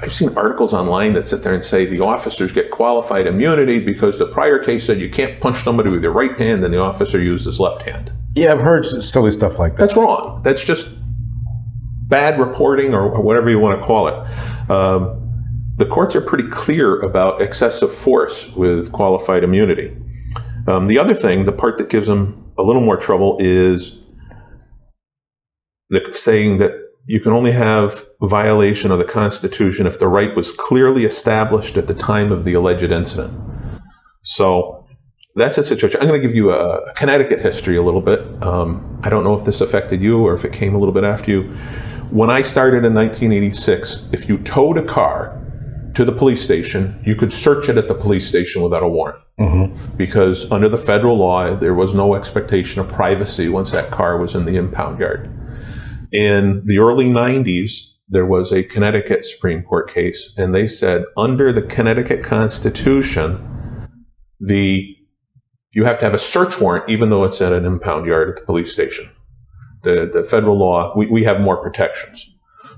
B: I've seen articles online that sit there and say the officers get qualified immunity because the prior case said you can't punch somebody with your right hand and the officer used his left hand.
A: Yeah, I've heard silly stuff like that.
B: That's wrong. That's just bad reporting or, or whatever you want to call it. Um, the courts are pretty clear about excessive force with qualified immunity. Um, the other thing, the part that gives them a little more trouble, is the saying that you can only have violation of the Constitution if the right was clearly established at the time of the alleged incident. So that's a situation. I'm going to give you a, a Connecticut history a little bit. Um, I don't know if this affected you or if it came a little bit after you. When I started in 1986, if you towed a car to the police station, you could search it at the police station without a warrant. Because under the federal law, there was no expectation of privacy once that car was in the impound yard. In the early 90s, there was a Connecticut Supreme Court case, and they said under the Connecticut Constitution, the you have to have a search warrant even though it's at an impound yard at the police station. The, the federal law, we, we have more protections.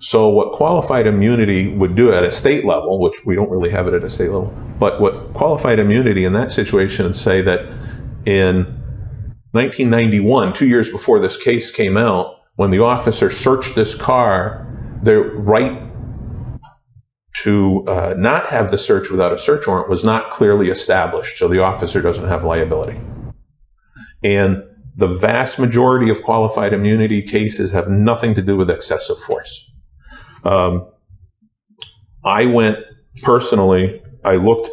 B: So, what qualified immunity would do at a state level, which we don't really have it at a state level, but what qualified immunity in that situation would say that in 1991, two years before this case came out, when the officer searched this car, their right to uh, not have the search without a search warrant was not clearly established, so the officer doesn't have liability. And the vast majority of qualified immunity cases have nothing to do with excessive force. Um, I went personally, I looked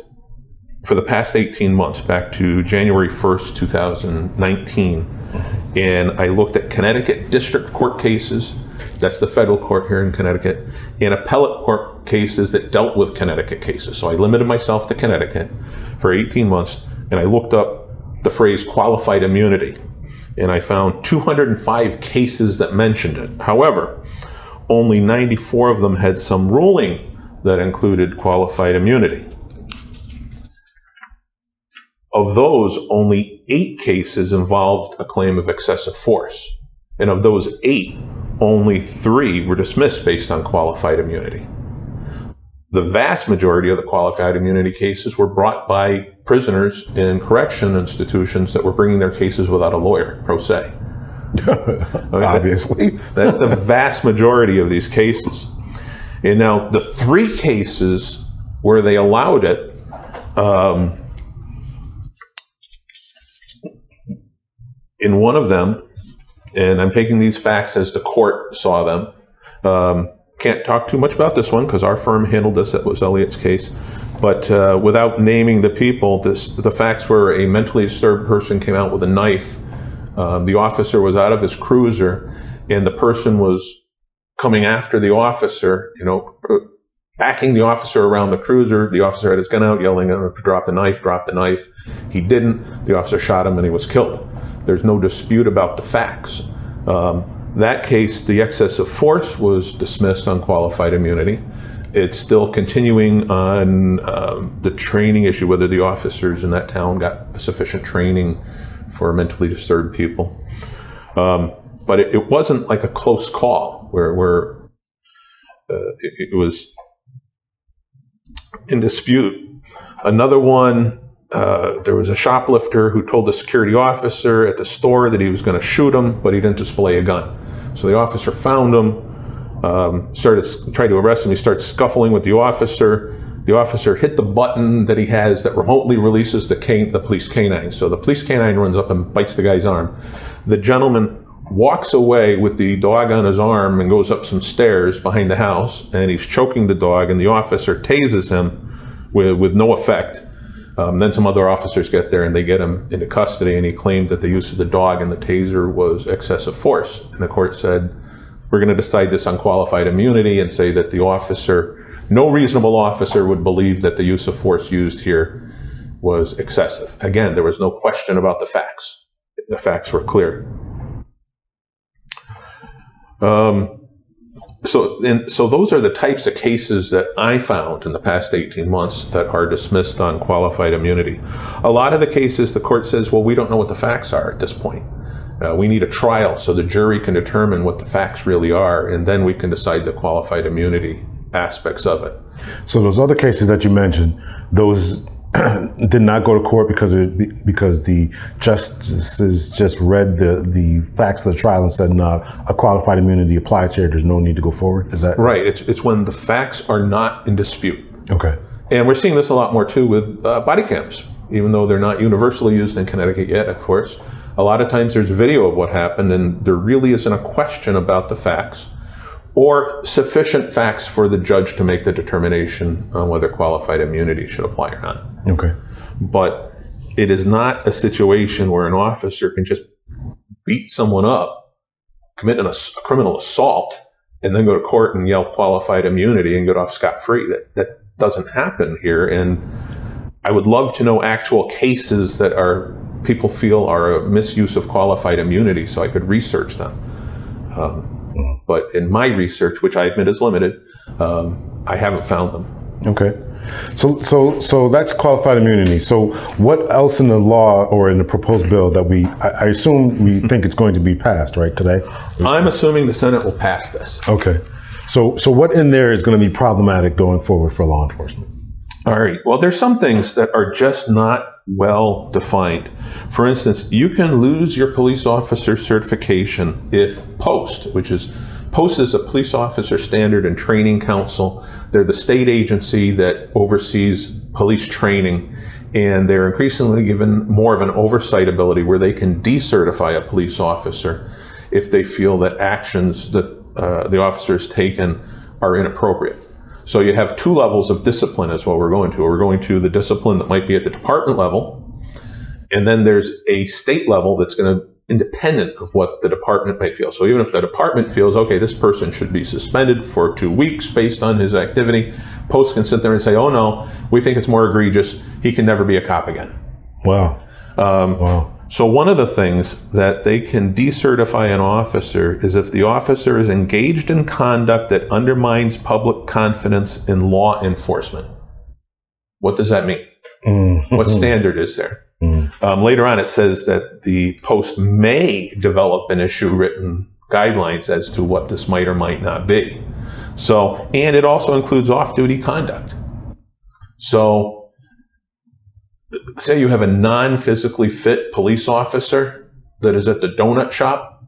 B: for the past 18 months, back to January 1st, 2019. And I looked at Connecticut district court cases, that's the federal court here in Connecticut, and appellate court cases that dealt with Connecticut cases. So I limited myself to Connecticut for 18 months, and I looked up the phrase qualified immunity. And I found 205 cases that mentioned it. However, only 94 of them had some ruling that included qualified immunity. Of those, only eight cases involved a claim of excessive force. And of those eight, only three were dismissed based on qualified immunity. The vast majority of the qualified immunity cases were brought by prisoners in correction institutions that were bringing their cases without a lawyer, pro se.
A: Obviously.
B: That's the vast majority of these cases. And now the three cases where they allowed it, um, in one of them, and I'm taking these facts as the court saw them. Um, can't talk too much about this one because our firm handled this. That was Elliott's case. But uh, without naming the people, this, the facts were a mentally disturbed person came out with a knife. Um, the officer was out of his cruiser, and the person was coming after the officer, you know, backing the officer around the cruiser. The officer had his gun out, yelling at him to drop the knife, drop the knife. He didn't. The officer shot him, and he was killed. There's no dispute about the facts. Um, that case, the excess of force was dismissed on qualified immunity. It's still continuing on um, the training issue, whether the officers in that town got sufficient training for mentally disturbed people. Um, but it, it, wasn't like a close call where, where uh, it, it was in dispute. Another one uh, there was a shoplifter who told the security officer at the store that he was going to shoot him, but he didn't display a gun. So the officer found him, um, started tried to arrest him. He starts scuffling with the officer. The officer hit the button that he has that remotely releases the can- the police canine. So the police canine runs up and bites the guy's arm. The gentleman walks away with the dog on his arm and goes up some stairs behind the house, and he's choking the dog. And the officer tases him with with no effect. Um, then some other officers get there and they get him into custody, and he claimed that the use of the dog and the taser was excessive force. And the court said, We're going to decide this on qualified immunity and say that the officer, no reasonable officer would believe that the use of force used here was excessive. Again, there was no question about the facts. The facts were clear. Um, so, and so those are the types of cases that I found in the past 18 months that are dismissed on qualified immunity. A lot of the cases, the court says, well, we don't know what the facts are at this point. Uh, we need a trial so the jury can determine what the facts really are, and then we can decide the qualified immunity aspects of it.
A: So those other cases that you mentioned, those did not go to court because it, because the justices just read the, the facts of the trial and said, no, a qualified immunity applies here. There's no need to go forward. Is that
B: right? It's it's when the facts are not in dispute.
A: Okay.
B: And we're seeing this a lot more too with uh, body cams, even though they're not universally used in Connecticut yet. Of course, a lot of times there's video of what happened, and there really isn't a question about the facts or sufficient facts for the judge to make the determination on whether qualified immunity should apply or not.
A: Okay.
B: But it is not a situation where an officer can just beat someone up, commit an, a criminal assault, and then go to court and yell qualified immunity and get off scot free. That that doesn't happen here. And I would love to know actual cases that are people feel are a misuse of qualified immunity, so I could research them. Um, but in my research, which I admit is limited, um, I haven't found them.
A: Okay. So, so, so that's qualified immunity. So, what else in the law or in the proposed bill that we, I, I assume we think it's going to be passed, right, today?
B: I'm assuming the Senate will pass this.
A: Okay. So, so what in there is going to be problematic going forward for law enforcement?
B: All right. Well, there's some things that are just not well defined. For instance, you can lose your police officer certification if POST, which is POST is a police officer standard and training council. They're the state agency that oversees police training, and they're increasingly given more of an oversight ability where they can decertify a police officer if they feel that actions that uh, the officer has taken are inappropriate. So you have two levels of discipline is what we're going to. We're going to the discipline that might be at the department level, and then there's a state level that's going to independent of what the department may feel. So even if the department feels, okay, this person should be suspended for two weeks based on his activity, Post can sit there and say, oh no, we think it's more egregious. He can never be a cop again.
A: Wow. Um,
B: wow. So one of the things that they can decertify an officer is if the officer is engaged in conduct that undermines public confidence in law enforcement. What does that mean? Mm-hmm. What standard is there? Mm-hmm. Um, later on, it says that the post may develop and issue written guidelines as to what this might or might not be. So, and it also includes off duty conduct. So, say you have a non physically fit police officer that is at the donut shop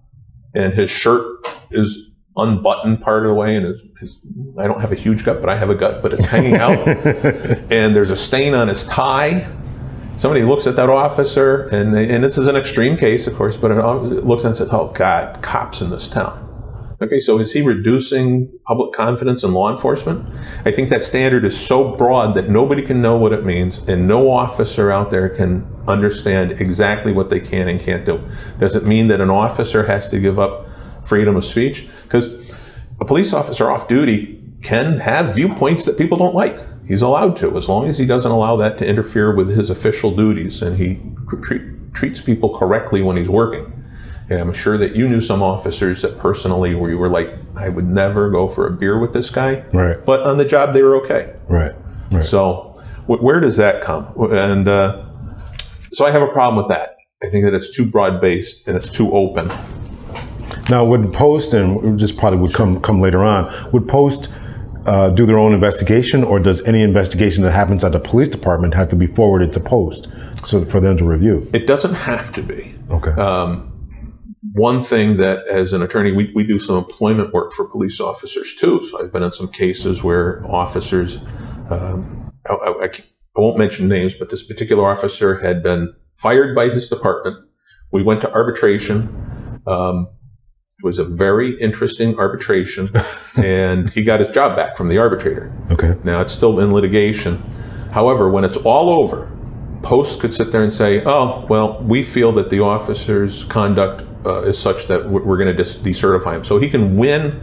B: and his shirt is unbuttoned part of the way and his, his, I don't have a huge gut, but I have a gut, but it's hanging out. and there's a stain on his tie. Somebody looks at that officer, and, and this is an extreme case, of course, but it looks and says, oh, God, cops in this town. Okay, so is he reducing public confidence in law enforcement? I think that standard is so broad that nobody can know what it means, and no officer out there can understand exactly what they can and can't do. Does it mean that an officer has to give up freedom of speech? Because a police officer off duty can have viewpoints that people don't like. He's allowed to, as long as he doesn't allow that to interfere with his official duties and he treats people correctly when he's working. And I'm sure that you knew some officers that personally where you were like, I would never go for a beer with this guy.
A: Right.
B: But on the job, they were okay.
A: Right.
B: right. So wh- where does that come? And uh, so I have a problem with that. I think that it's too broad based and it's too open.
A: Now, would Post, and just probably would come come later on, would Post uh, do their own investigation, or does any investigation that happens at the police department have to be forwarded to Post so for them to review?
B: It doesn't have to be.
A: Okay. Um,
B: one thing that as an attorney we, we do some employment work for police officers too so i've been in some cases where officers um, I, I, I, won't mention names but this particular officer had been fired by his department we went to arbitration um, it was a very interesting arbitration and he got his job back from the arbitrator
A: okay
B: now it's still in litigation however when it's all over Post could sit there and say, "Oh, well, we feel that the officer's conduct uh, is such that we're going to dis- decertify him. So he can win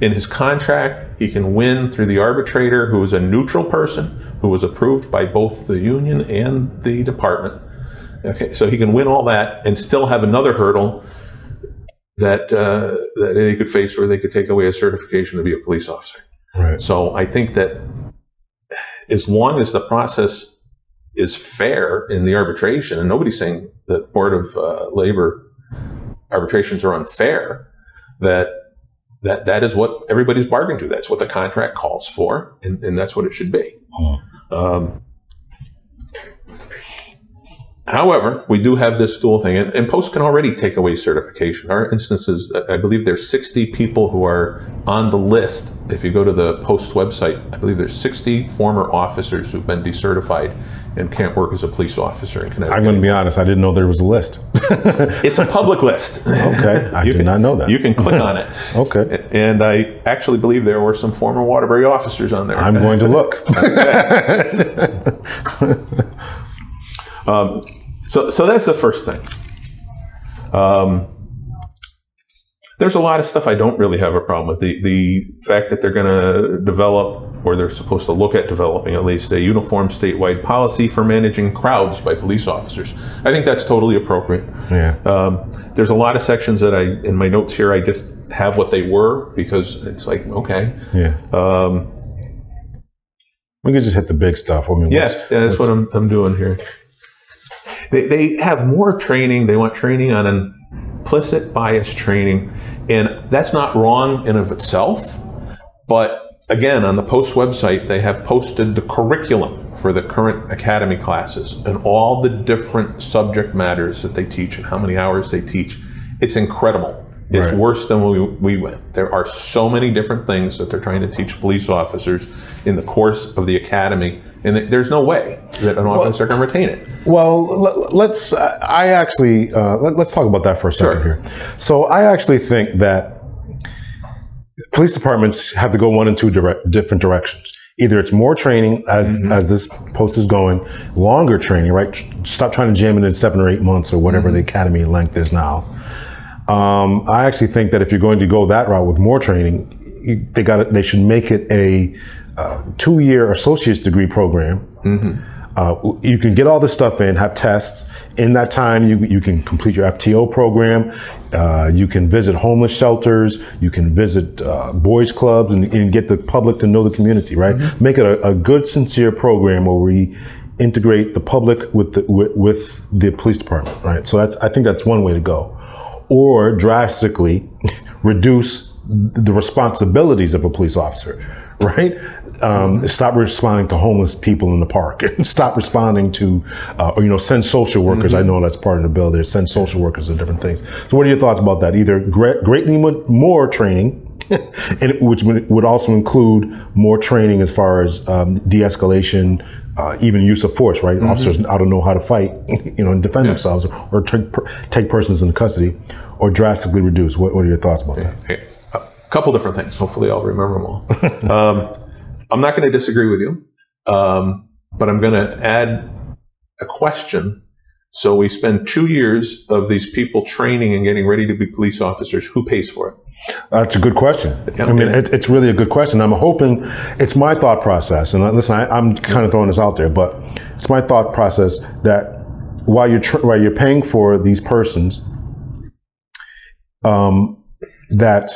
B: in his contract. He can win through the arbitrator, who is a neutral person who was approved by both the union and the department. Okay, so he can win all that and still have another hurdle that uh, that they could face, where they could take away a certification to be a police officer.
A: Right.
B: So I think that as long as the process is fair in the arbitration, and nobody's saying that Board of uh, Labor arbitrations are unfair, that that that is what everybody's bargained to. That's what the contract calls for, and, and that's what it should be. Um, however, we do have this dual thing, and, and, Post can already take away certification. Our instances, I believe there's 60 people who are on the list. If you go to the Post website, I believe there's 60 former officers who've been decertified and can't work as a police officer in Connecticut.
A: I'm going to be honest, I didn't know there was a list.
B: it's a public list.
A: Okay, I did can, not know that.
B: You can click on it.
A: okay.
B: And I actually believe there were some former Waterbury officers on there.
A: I'm going to look.
B: um, so, so that's the first thing. Um, there's a lot of stuff I don't really have a problem with. The the fact that they're going to develop, or they're supposed to look at developing at least, a uniform statewide policy for managing crowds by police officers. I think that's totally appropriate.
A: Yeah. Um,
B: there's a lot of sections that I, in my notes here, I just have what they were because it's like okay.
A: Yeah. Um, we could just hit the big stuff. I
B: mean, yeah, yeah, that's what I'm, I'm doing here. They, they have more training. They want training on implicit bias training. And that's not wrong in of itself. But again, on the Post website, they have posted the curriculum for the current academy classes and all the different subject matters that they teach and how many hours they teach. It's incredible. It's right. worse than we, we went. There are so many different things that they're trying to teach police officers in the course of the academy and there's no way that an officer well, can retain it.
A: Well, let's. I actually uh, let, us talk about that for a second sure. here. So I actually think that police departments have to go one and two different directions. Either it's more training as as this post is going, longer training, right? Stop trying to jam it in seven or eight months or whatever the academy length is now. Um, I actually think that if you're going to go that route with more training, you- they got they should make it a uh, two year associate's degree program. Uh, you can get all this stuff in, have tests. In that time, you, you can complete your FTO program. Uh, you can visit homeless shelters. You can visit uh, boys clubs and, and get the public to know the community, right? Make it a, a good, sincere program where we integrate the public with the, with, with the police department, right? So that's, I think that's one way to go. Or drastically reduce the responsibilities of a police officer, right? Um, stop responding to homeless people in the park and stop responding to, uh, or, you know, send social workers. I know that's part of the bill there, send social workers and different things. So what are your thoughts about that? Either gre- greatly more training, and which would also include more training as far as um, de-escalation, uh, even use of force. Right, officers ought to know how to fight, you know, and defend themselves, or take, per- take persons into custody, or drastically reduce. What, what are your thoughts about that?
B: A couple different things. Hopefully, I'll remember them all. um, I'm not going to disagree with you, um, but I'm going to add a question. So we spend two years of these people training and getting ready to be police officers. Who pays for it?
A: That's a good question.
B: Yeah.
A: I mean, it, it's really a good question. I'm hoping it's my thought process, and listen, I, I'm kind of throwing this out there, but it's my thought process that while you're tr- while you're paying for these persons, um, that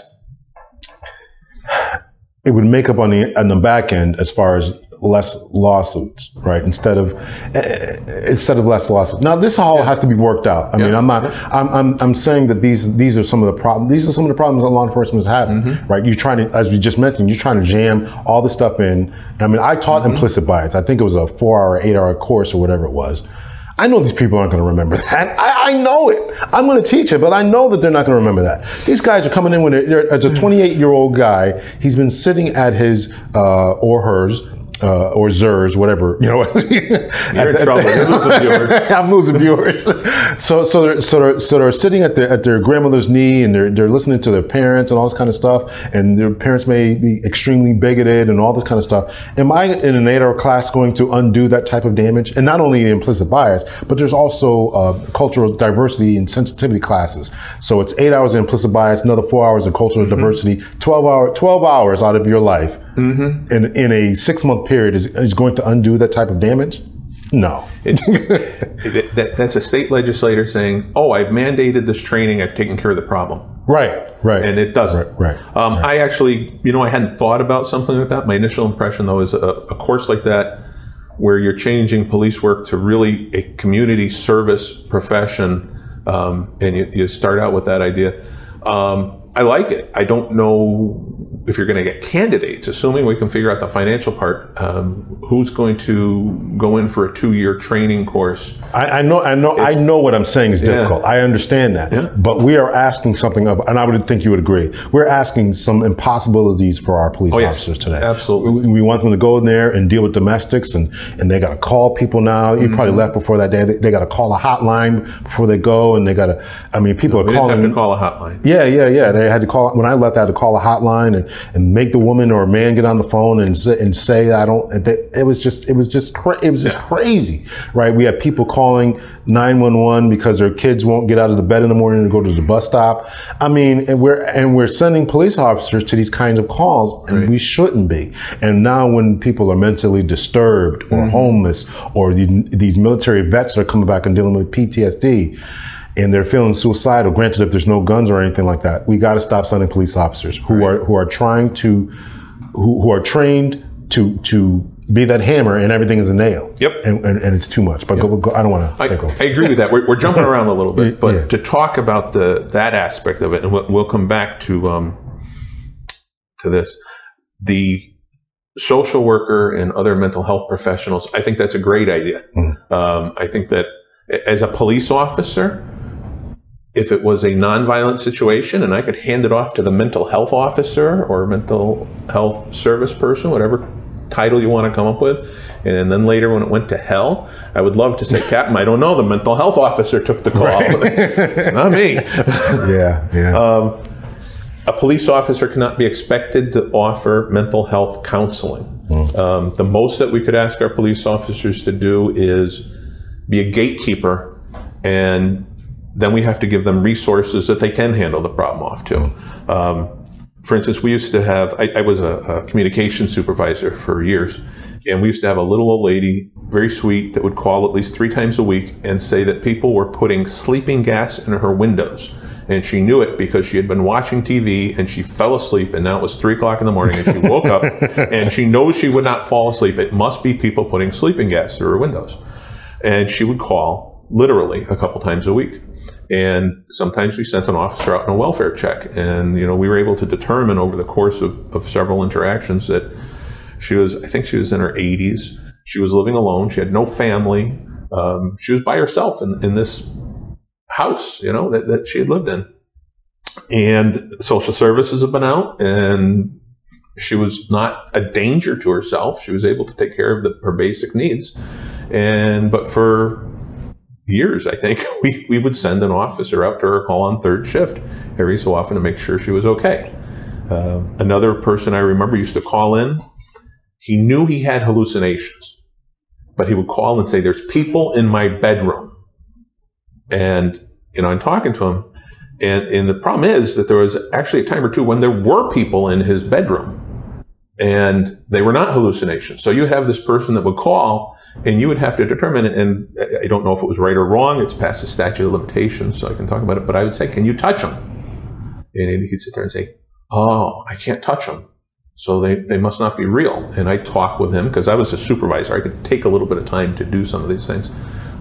A: it would make up on the on the back end as far as less lawsuits, right? Instead of eh, instead of less lawsuits. Now, this all has to be worked out. I mean, I'm not. I'm, I'm I'm saying that these these are some of the problems. These are some of the problems that law enforcement is having, right? You're trying to, as we just mentioned, you're trying to jam all this stuff in. I mean, I taught implicit bias. I think it was a four hour, eight hour course or whatever it was. I know these people aren't going to remember that. I, I know it. I'm going to teach it, but I know that they're not going to remember that. These guys are coming in when they're, a 28 year old guy. He's been sitting at his uh, or hers. Uh, or Zers, whatever you know.
B: You're in trouble. You're losing viewers.
A: I'm losing viewers. So, so they're, so they're, so they're sitting at their at their grandmother's knee, and they're they're listening to their parents and all this kind of stuff. And their parents may be extremely bigoted and all this kind of stuff. Am I in an eight-hour class going to undo that type of damage? And not only the implicit bias, but there's also uh, cultural diversity and sensitivity classes. So it's eight hours of implicit bias, another four hours of cultural diversity, twelve hour twelve hours out of your life in in a six month period is, is going to undo that type of damage? No.
B: That- that- that's a state legislator saying, "Oh, I've mandated this training. I've taken care of the problem."
A: Right, right.
B: and it doesn't.
A: Right, right,
B: Um, I actually, you know, I hadn't thought about something like that. My initial impression, though, is a, a course like that where you're changing police work to really a community service profession, um, and you, you start out with that idea. Um, I like it. I don't know if you're going to get candidates, assuming we can figure out the financial part. Um, who's going to go in for a two-year training course?
A: I, I know, I know, I know what I'm saying is difficult. I understand that, but we are asking something of, and I would think you would agree. We're asking some impossibilities for our police
B: Oh, yes.
A: officers today.
B: Absolutely.
A: we, we want them to go in there and deal with domestics, and and they got to call people now. You probably
B: Mm-hmm.
A: left before that day. They, they got to call a hotline before they go, and they got to. I mean, people
B: We
A: are
B: didn't
A: calling.
B: have to call a hotline.
A: Yeah, yeah, yeah. They had to call when I left. I had to call a hotline and, and make the woman or man get on the phone and say, and say I don't. they- It was just it was just cra- it was just crazy, right? We had people calling nine one one because their kids won't get out of the bed in the morning to go to the bus stop. I mean, and we're and we're sending police officers to these kinds of calls, and we shouldn't be. And now, when people are mentally disturbed or mm-hmm. homeless, or these, these military vets are coming back and dealing with PTSD and they're feeling suicidal. Granted, if there's no guns or anything like that, we got to stop sending police officers who are who are trying to who, who are trained to to be that hammer and everything is a nail.
B: Yep.
A: And, and, and it's too much. But go, go, I don't want to take over.
B: I agree with that. We're, we're jumping around a little bit, but
A: Yeah.
B: to talk about the that aspect of it, and we'll, we'll come back to um, to this, the social worker and other mental health professionals. I think that's a great idea.
A: Mm.
B: Um, I think that as a police officer, if it was a nonviolent situation and I could hand it off to the mental health officer or mental health service person, whatever title you want to come up with, and then later when it went to hell, I would love to say, Captain, I don't know, the mental health officer took the call. Not me.
A: Yeah, yeah.
B: Uh, a police officer cannot be expected to offer mental health counseling. Um, the most that we could ask our police officers to do is be a gatekeeper, and then we have to give them resources that they can handle the problem off to. Um, for instance, we used to have, I, I was a, a communication supervisor for years, and we used to have a little old lady, very sweet, that would call at least three times a week and say that people were putting sleeping gas in her windows. And she knew it because she had been watching TV and she fell asleep, and now it was three o'clock in the morning, and she woke up and she knows she would not fall asleep. It must be people putting sleeping gas through her windows. And she would call literally a couple times a week. And sometimes we sent an officer out on a welfare check. And, you know, we were able to determine over the course of, of several interactions that she was, I think she was in her 80s. She was living alone. She had no family. Um, she was by herself in, in this house, you know, that, that she had lived in. And social services have been out and she was not a danger to herself. She was able to take care of the, her basic needs. And, but for years, I think, we, we would send an officer out to her call on third shift every so often to make sure she was okay. Uh, another person I remember used to call in. He knew he had hallucinations, but he would call and say, There's people in my bedroom. And, you know, I'm talking to him. And, and the problem is that there was actually a time or two when there were people in his bedroom and they were not hallucinations. So you have this person that would call and you would have to determine, it, and I don't know if it was right or wrong, it's past the statute of limitations, so I can talk about it, but I would say, Can you touch them? And he'd sit there and say, Oh, I can't touch them. So they, they must not be real. And I talk with him because I was a supervisor. I could take a little bit of time to do some of these things.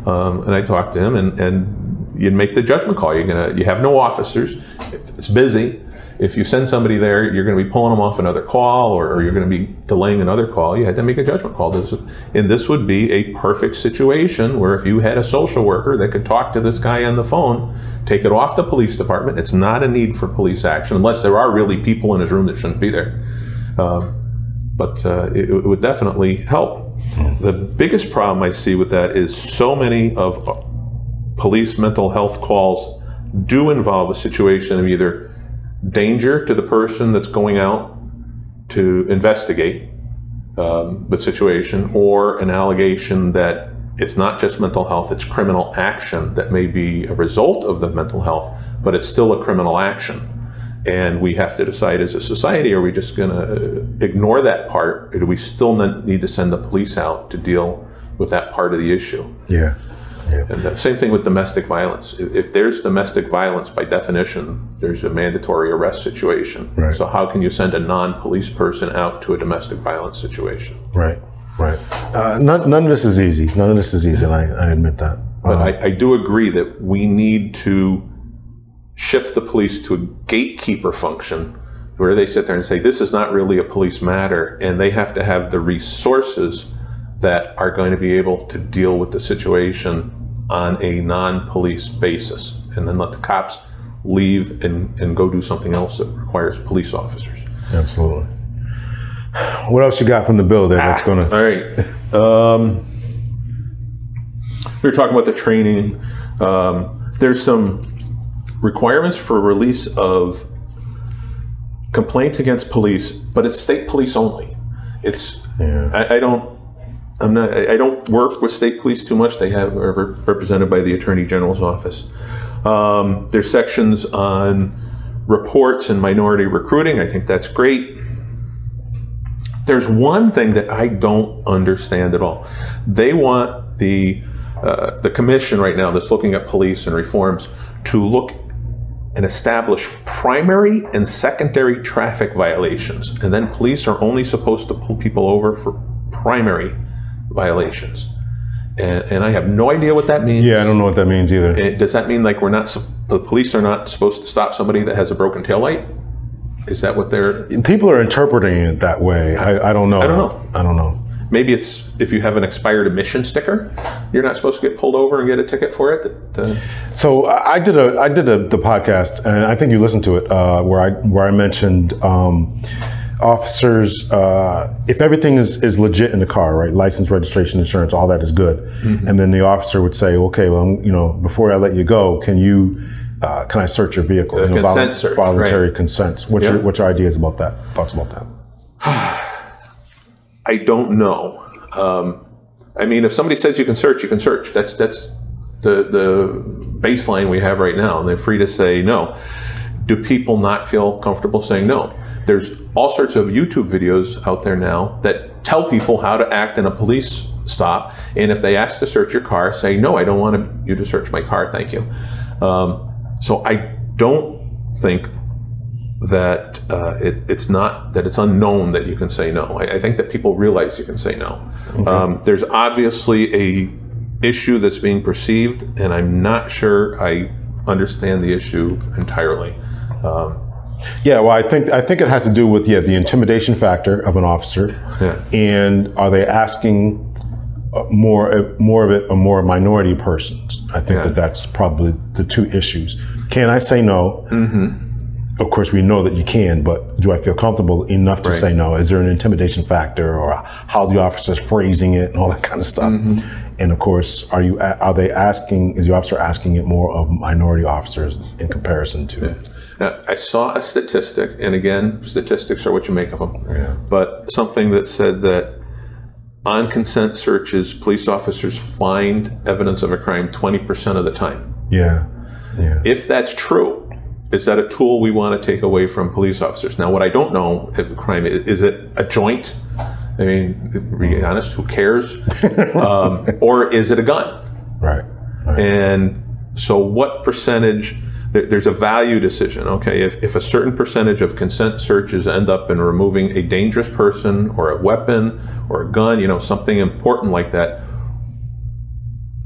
B: Um, and I talked to him, and, and you'd make the judgment call. You're gonna you have no officers. It's busy. If you send somebody there, you're going to be pulling them off another call, or, or you're going to be delaying another call. You had to make a judgment call. This, and this would be a perfect situation where if you had a social worker that could talk to this guy on the phone, take it off the police department. It's not a need for police action unless there are really people in his room that shouldn't be there. Um, but uh, it, it would definitely help. The biggest problem I see with that is so many of uh, police mental health calls do involve a situation of either danger to the person that's going out to investigate um, the situation or an allegation that it's not just mental health, it's criminal action that may be a result of the mental health, but it's still a criminal action. And we have to decide as a society are we just going to ignore that part, or do we still need to send the police out to deal with that part of the issue?
A: Yeah. Yeah.
B: And the same thing with domestic violence. If, if there's domestic violence, by definition, there's a mandatory arrest situation.
A: Right.
B: So how can you send a non-police person out to a domestic violence situation?
A: Right. Right. Uh, none, none of this is easy. None of this is easy, and I, I admit that.
B: But
A: Um,
B: I, I do agree that we need to shift the police to a gatekeeper function where they sit there and say, this is not really a police matter, and they have to have the resources that are going to be able to deal with the situation on a non police basis, and then let the cops leave and, and go do something else that requires police officers.
A: absolutely. What else you got from the bill there that's going to?
B: All right. Um, we were talking about the training. Um, there's some requirements for release of complaints against police, but it's state police only. It's
A: Yeah.
B: I, I don't. I'm not. I don't work with state police too much. They have are represented by the attorney general's office. Um, there's sections on reports and minority recruiting. I think that's great. There's one thing that I don't understand at all. They want the uh, the commission right now that's looking at police and reforms to look and establish primary and secondary traffic violations, and then police are only supposed to pull people over for primary violations. And, and I have no idea what that means.
A: Yeah, I don't know what that means either.
B: Does that mean like we're not the police are not supposed to stop somebody that has a broken taillight? Is that what they're?
A: People are interpreting it that way. I, I don't know. I
B: don't know.
A: I don't know.
B: Maybe it's if you have an expired emission sticker, you're not supposed to get pulled over and get a ticket for it. That, uh,
A: So I I did a I did a, the podcast, and I think you listened to it, uh, where I where I mentioned um, officers. Uh, if everything is, is legit in the car, right, license, registration, insurance, all that is good, and then the officer would say, "Okay, well, you know, before I let you go, can you uh, can I search your vehicle? You know,
B: consent
A: volu-
B: search,
A: voluntary
B: right.
A: consent. What's
B: Yeah.
A: your what's your ideas about that? Thoughts about that?
B: I don't know. Um, I mean, if somebody says you can search, you can search. That's that's the the baseline we have right now, and they're free to say no. Do people not feel comfortable saying no? There's all sorts of YouTube videos out there now that tell people how to act in a police stop, and if they ask to search your car, say no, I don't want you to search my car, thank you. Um, so I don't think that uh, it, it's not that it's unknown that you can say no. I, I think that people realize you can say no. Um, there's obviously a issue that's being perceived, and I'm not sure I understand the issue entirely. Um,
A: Yeah, well, I think I think it has to do with yeah the intimidation factor of an officer,
B: Yeah.
A: and are they asking uh, more uh, more of it or more minority persons? I think
B: Yeah.
A: that that's probably the two issues. Can I say no? Mm-hmm. Of course, we know that you can, but do I feel comfortable enough to
B: Right.
A: say no? Is there an intimidation factor, or how the officer's phrasing it, and all that kind of stuff?
B: Mm-hmm.
A: And of course, are you are they asking? Is the officer asking it more of minority officers in comparison to?
B: Now, I saw a statistic, and again, statistics are what you make of them. But something that said that on consent searches, police officers find evidence of a crime 20% of the time.
A: Yeah, yeah.
B: If that's true, is that a tool we want to take away from police officers? Now, what I don't know if crime is, is it a joint? I mean, to be honest, who cares? um, or is it a gun?
A: Right. right.
B: And so, what percentage? There- There's a value decision. Okay, if, if a certain percentage of consent searches end up in removing a dangerous person or a weapon or a gun, you know, something important like that,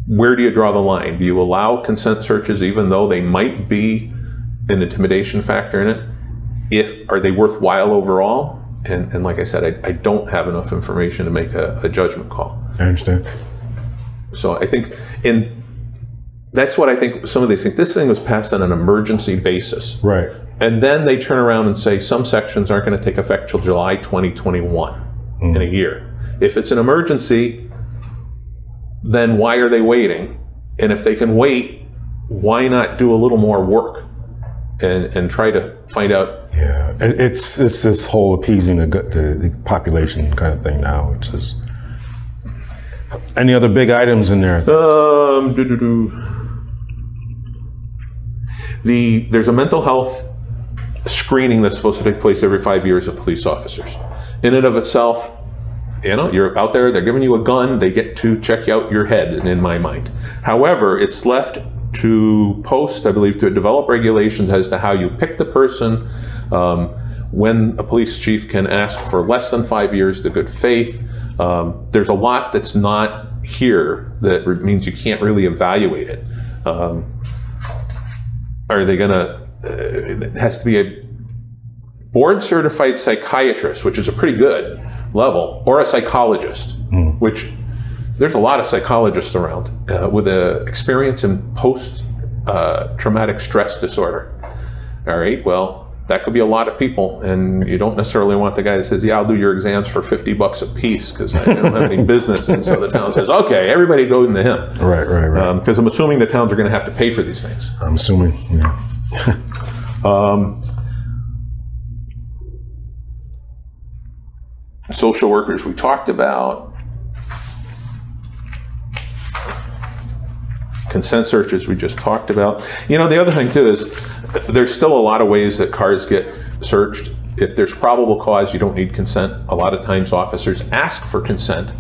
B: where do you draw the line? Do you allow consent searches even though they might be an intimidation factor in it? If are they worthwhile overall? And, and like I said, I, I don't have enough information to make a, a judgment call.
A: I understand.
B: So I think, and that's what I think some of these things, this thing was passed on an emergency basis.
A: Right.
B: And then they turn around and say some sections aren't going to take effect till July 2021 in a year. If it's an emergency, then why are they waiting? And if they can wait, why not do a little more work and, and try to find out?
A: Yeah. It- It's it's this whole appeasing the, the, the population kind of thing now, which is. Any other big items in there?
B: Um, doo-doo-doo. The there's a mental health screening that's supposed to take place every five years of police officers. In and of itself, you know, you're out there, they're giving you a gun, they get to check out your head, in my mind. However, it's left to post, I believe, to develop regulations as to how you pick the person, um, when a police chief can ask for less than five years to good faith. Um, there's a lot that's not here that means you can't really evaluate it. Um, are they going to, uh, it has to be a board certified psychiatrist, which is a pretty good level, or a psychologist, which there's a lot of psychologists around uh, with a experience in post uh, traumatic stress disorder. All right, well, that could be a lot of people, and you don't necessarily want the guy that says, "Yeah, I'll do your exams for fifty bucks a piece because I don't have any business." And so the town says, "Okay, everybody go into him,"
A: Right, right, right.
B: Um, because I'm assuming the towns are going to have to pay for these things.
A: I'm assuming. Yeah.
B: Um, social workers we talked about consent searches we just talked about you know the other thing too is there's still a lot of ways that cars get searched. If there's probable cause you don't need consent. A lot of times officers ask for consent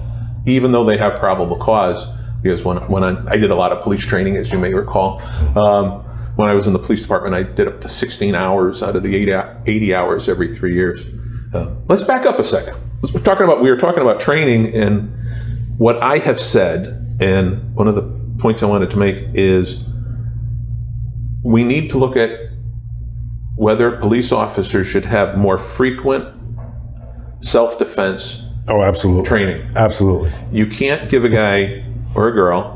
B: even though they have probable cause because when, when I, I did a lot of police training as you may recall. Um, when i was in the police department i did up to 16 hours out of the 80, 80 hours every three years. Uh, let's back up a second. We're talking about we were talking about training, and what I have said, and one of the points I wanted to make is we need to look at whether police officers should have more frequent self-defense
A: Oh, absolutely.
B: training.
A: Absolutely.
B: You can't give a guy or a girl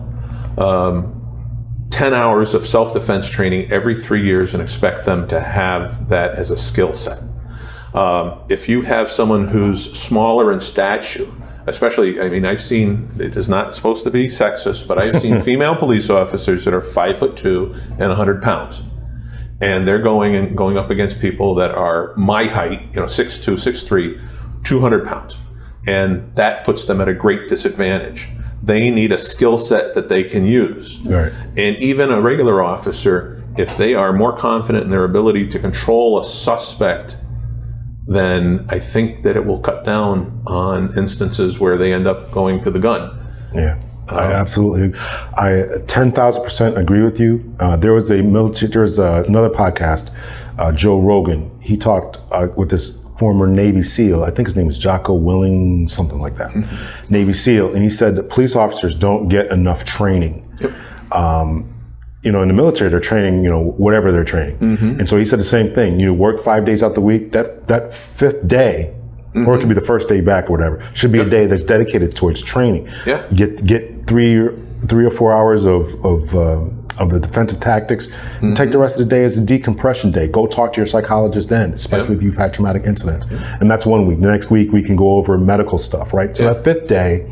B: um, 10 hours of self defense training every three years and expect them to have that as a skill set. Um, if you have someone who's smaller in stature, especially, I mean, I've seen, it is not supposed to be sexist, but I've seen female police officers that are five foot two and 100 pounds. and they're going and going up against people that are my height, you know, 6'2", 6'3", 200 pounds. And that puts them at a great disadvantage. They need a skill set that they can use.
A: Right.
B: And even a regular officer, if they are more confident in their ability to control a suspect, then I think that it will cut down on instances where they end up going to the gun.
A: Yeah. I absolutely, I ten thousand percent agree with you. Uh, there was a military. There was uh, another podcast, uh, Joe Rogan. He talked uh, with this former Navy SEAL. I think his name is Jocko Willink, something like that. Mm-hmm. Navy SEAL, and he said that police officers don't get enough training. Yep. Um, you know, in the military, they're training, you know, whatever they're training. Mm-hmm. And so he said the same thing. You work five days out the week. That that fifth day, mm-hmm. or it could be the first day back or whatever, should be yep. a day that's dedicated towards training.
B: Yeah.
A: Get get three three or four hours of of uh, of the defensive tactics. Mm-hmm. Take the rest of the day as a decompression day. Go talk to your psychologist then, especially yep. if you've had traumatic incidents. Yep. And that's one week. The next week we can go over medical stuff, right? So that fifth day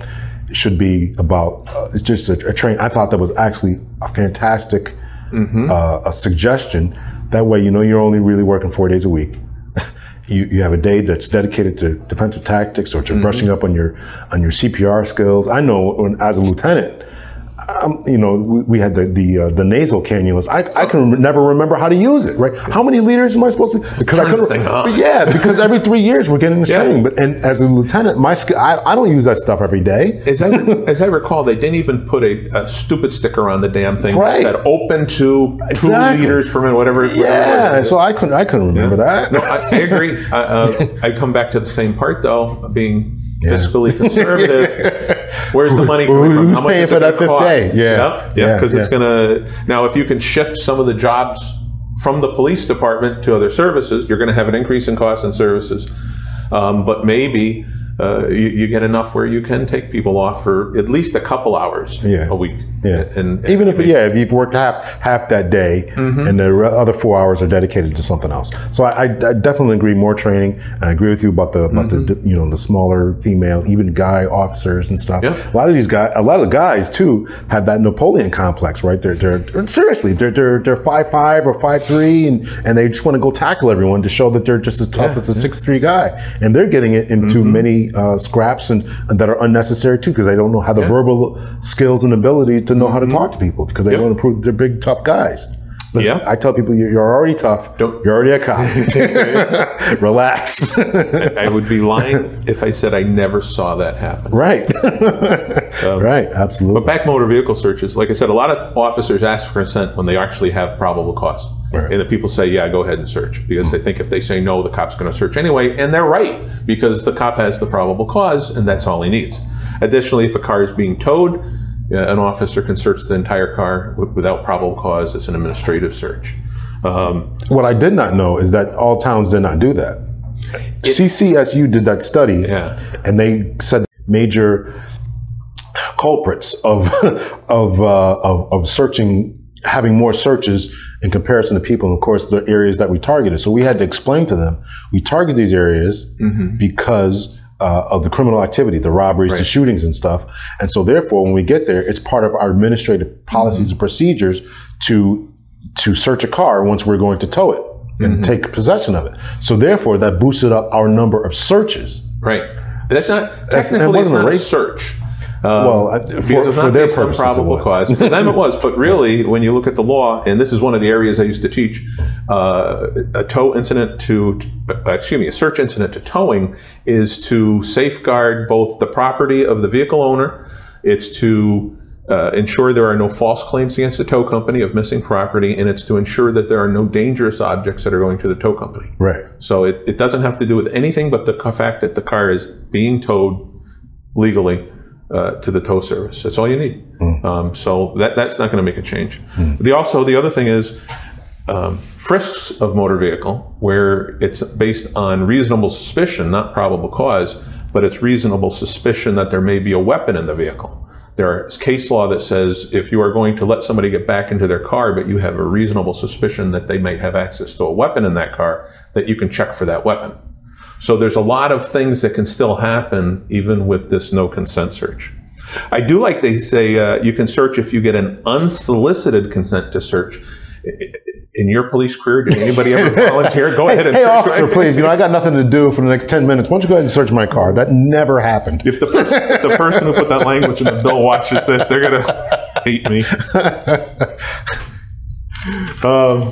A: should be about uh, it's just a, a train. I thought that was actually a fantastic mm-hmm. uh, a suggestion. That way, you know you're only really working four days a week. you, you have a day that's dedicated to defensive tactics or to mm-hmm. brushing up on your on your CPR skills. I know when, as a lieutenant, um, you know, we, we, had the the, uh, the nasal cannulas. I, I can rem- never remember how to use it. Right? How many liters am I supposed to? Be?
B: Because I couldn't.
A: Yeah, because every three years we're getting this yeah. training. But and as a lieutenant, my sk- I, I don't use that stuff every day.
B: As I, as I recall, they didn't even put a, a, stupid sticker on the damn thing
A: right.
B: that said open to exactly. two liters per minute, whatever.
A: Yeah,
B: whatever
A: so I couldn't I couldn't remember yeah. that.
B: No, I, I agree. uh, I come back to the same part though, being yeah. fiscally conservative. Where's the money coming from?
A: Who's How much paying for that fifth day?
B: Yeah, yeah, because yeah, it's going to now. If you can shift some of the jobs from the police department to other services, you're going to have an increase in costs and services. Um, but maybe uh, you, you, get enough where you can take people off for at least a couple hours
A: yeah.
B: a week.
A: Yeah. And, and even if yeah, if you've worked half half that day, mm-hmm. and the other four hours are dedicated to something else. So I, I, definitely agree. More training, and I agree with you about the about mm-hmm. the you know the smaller female, even guy officers and stuff.
B: Yeah.
A: A lot of these guys, a lot of guys too, have that Napoleon complex, right? They're they're seriously they're they're they're five five or five three, and and they just want to go tackle everyone to show that they're just as tough as a six three guy, and they're getting it into mm-hmm. many uh, scraps and, and, that are unnecessary too because they don't know how the verbal skills and ability to know mm-hmm. how to talk to people people because they yep. want to prove they're big, tough guys. But
B: yeah.
A: I tell people you're already tough. Don't. You're already a cop. Relax.
B: I would be lying if I said I never saw that happen.
A: Right. um, right. Absolutely.
B: But back motor vehicle searches, like I said, a lot of officers ask for consent when they actually have probable cause. Right. And the people say, yeah, go ahead and search because mm-hmm. they think if they say no, the cop's going to search anyway. And they're right because the cop has the probable cause and that's all he needs. Additionally, if a car is being towed, an officer can search the entire car without probable cause. It's an administrative search.
A: Um, what I did not know is that all towns did not do that. It, CCSU did that study,
B: yeah.
A: and they said major culprits of of, uh, of, of searching, having more searches in comparison to people, and of course the areas that we targeted. So we had to explain to them we target these areas mm-hmm. because uh, of the criminal activity, the robberies, right. the shootings, and stuff. And so, therefore, when we get there, it's part of our administrative policies mm-hmm. and procedures to to search a car once we're going to tow it and mm-hmm. take possession of it. So, therefore, that boosted up our number of searches.
B: Right. That's not technically That's, it's not a search.
A: Um, well, for,
B: it's
A: for
B: not
A: their
B: based on probable cause. For them, it was. But really, when you look at the law, and this is one of the areas I used to teach, uh, a tow incident to, uh, excuse me, a search incident to towing is to safeguard both the property of the vehicle owner. It's to uh, ensure there are no false claims against the tow company of missing property, and it's to ensure that there are no dangerous objects that are going to the tow company.
A: Right.
B: So it, it doesn't have to do with anything but the fact that the car is being towed legally uh, to the tow service. That's all you need. Mm. Um, so that that's not going to make a change. Mm. The also the other thing is um, frisks of motor vehicle where it's based on reasonable suspicion, not probable cause, but it's reasonable suspicion that there may be a weapon in the vehicle. There is case law that says if you are going to let somebody get back into their car, but you have a reasonable suspicion that they might have access to a weapon in that car, that you can check for that weapon. So there's a lot of things that can still happen even with this no consent search. I do like they say uh, you can search if you get an unsolicited consent to search. in your police career, did anybody ever volunteer? Go ahead and
A: hey,
B: search
A: officer,
B: my-
A: please. You know, I got nothing to do for the next ten minutes. Why don't you go ahead and search my car? That never happened.
B: If the, person, if the person who put that language in the bill watches this, they're going to hate me. Um,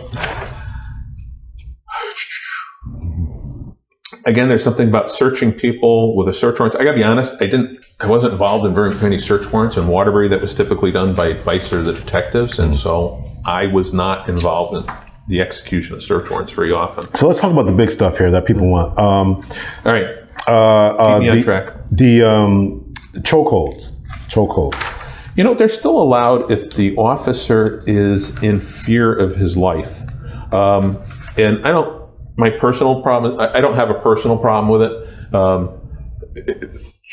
B: again, there's something about searching people with a search warrant. I got to be honest, I didn't. I wasn't involved in very many search warrants in Waterbury. That was typically done by advice or the detectives, and so I was not involved in the execution of search warrants very often.
A: So let's talk about the big stuff here that people want. Um,
B: All right,
A: uh, uh,
B: keep me on
A: the,
B: track.
A: the um, chokeholds. Chokeholds.
B: You know, they're still allowed if the officer is in fear of his life. Um, and I don't, my personal problem, I don't have a personal problem with it. Um,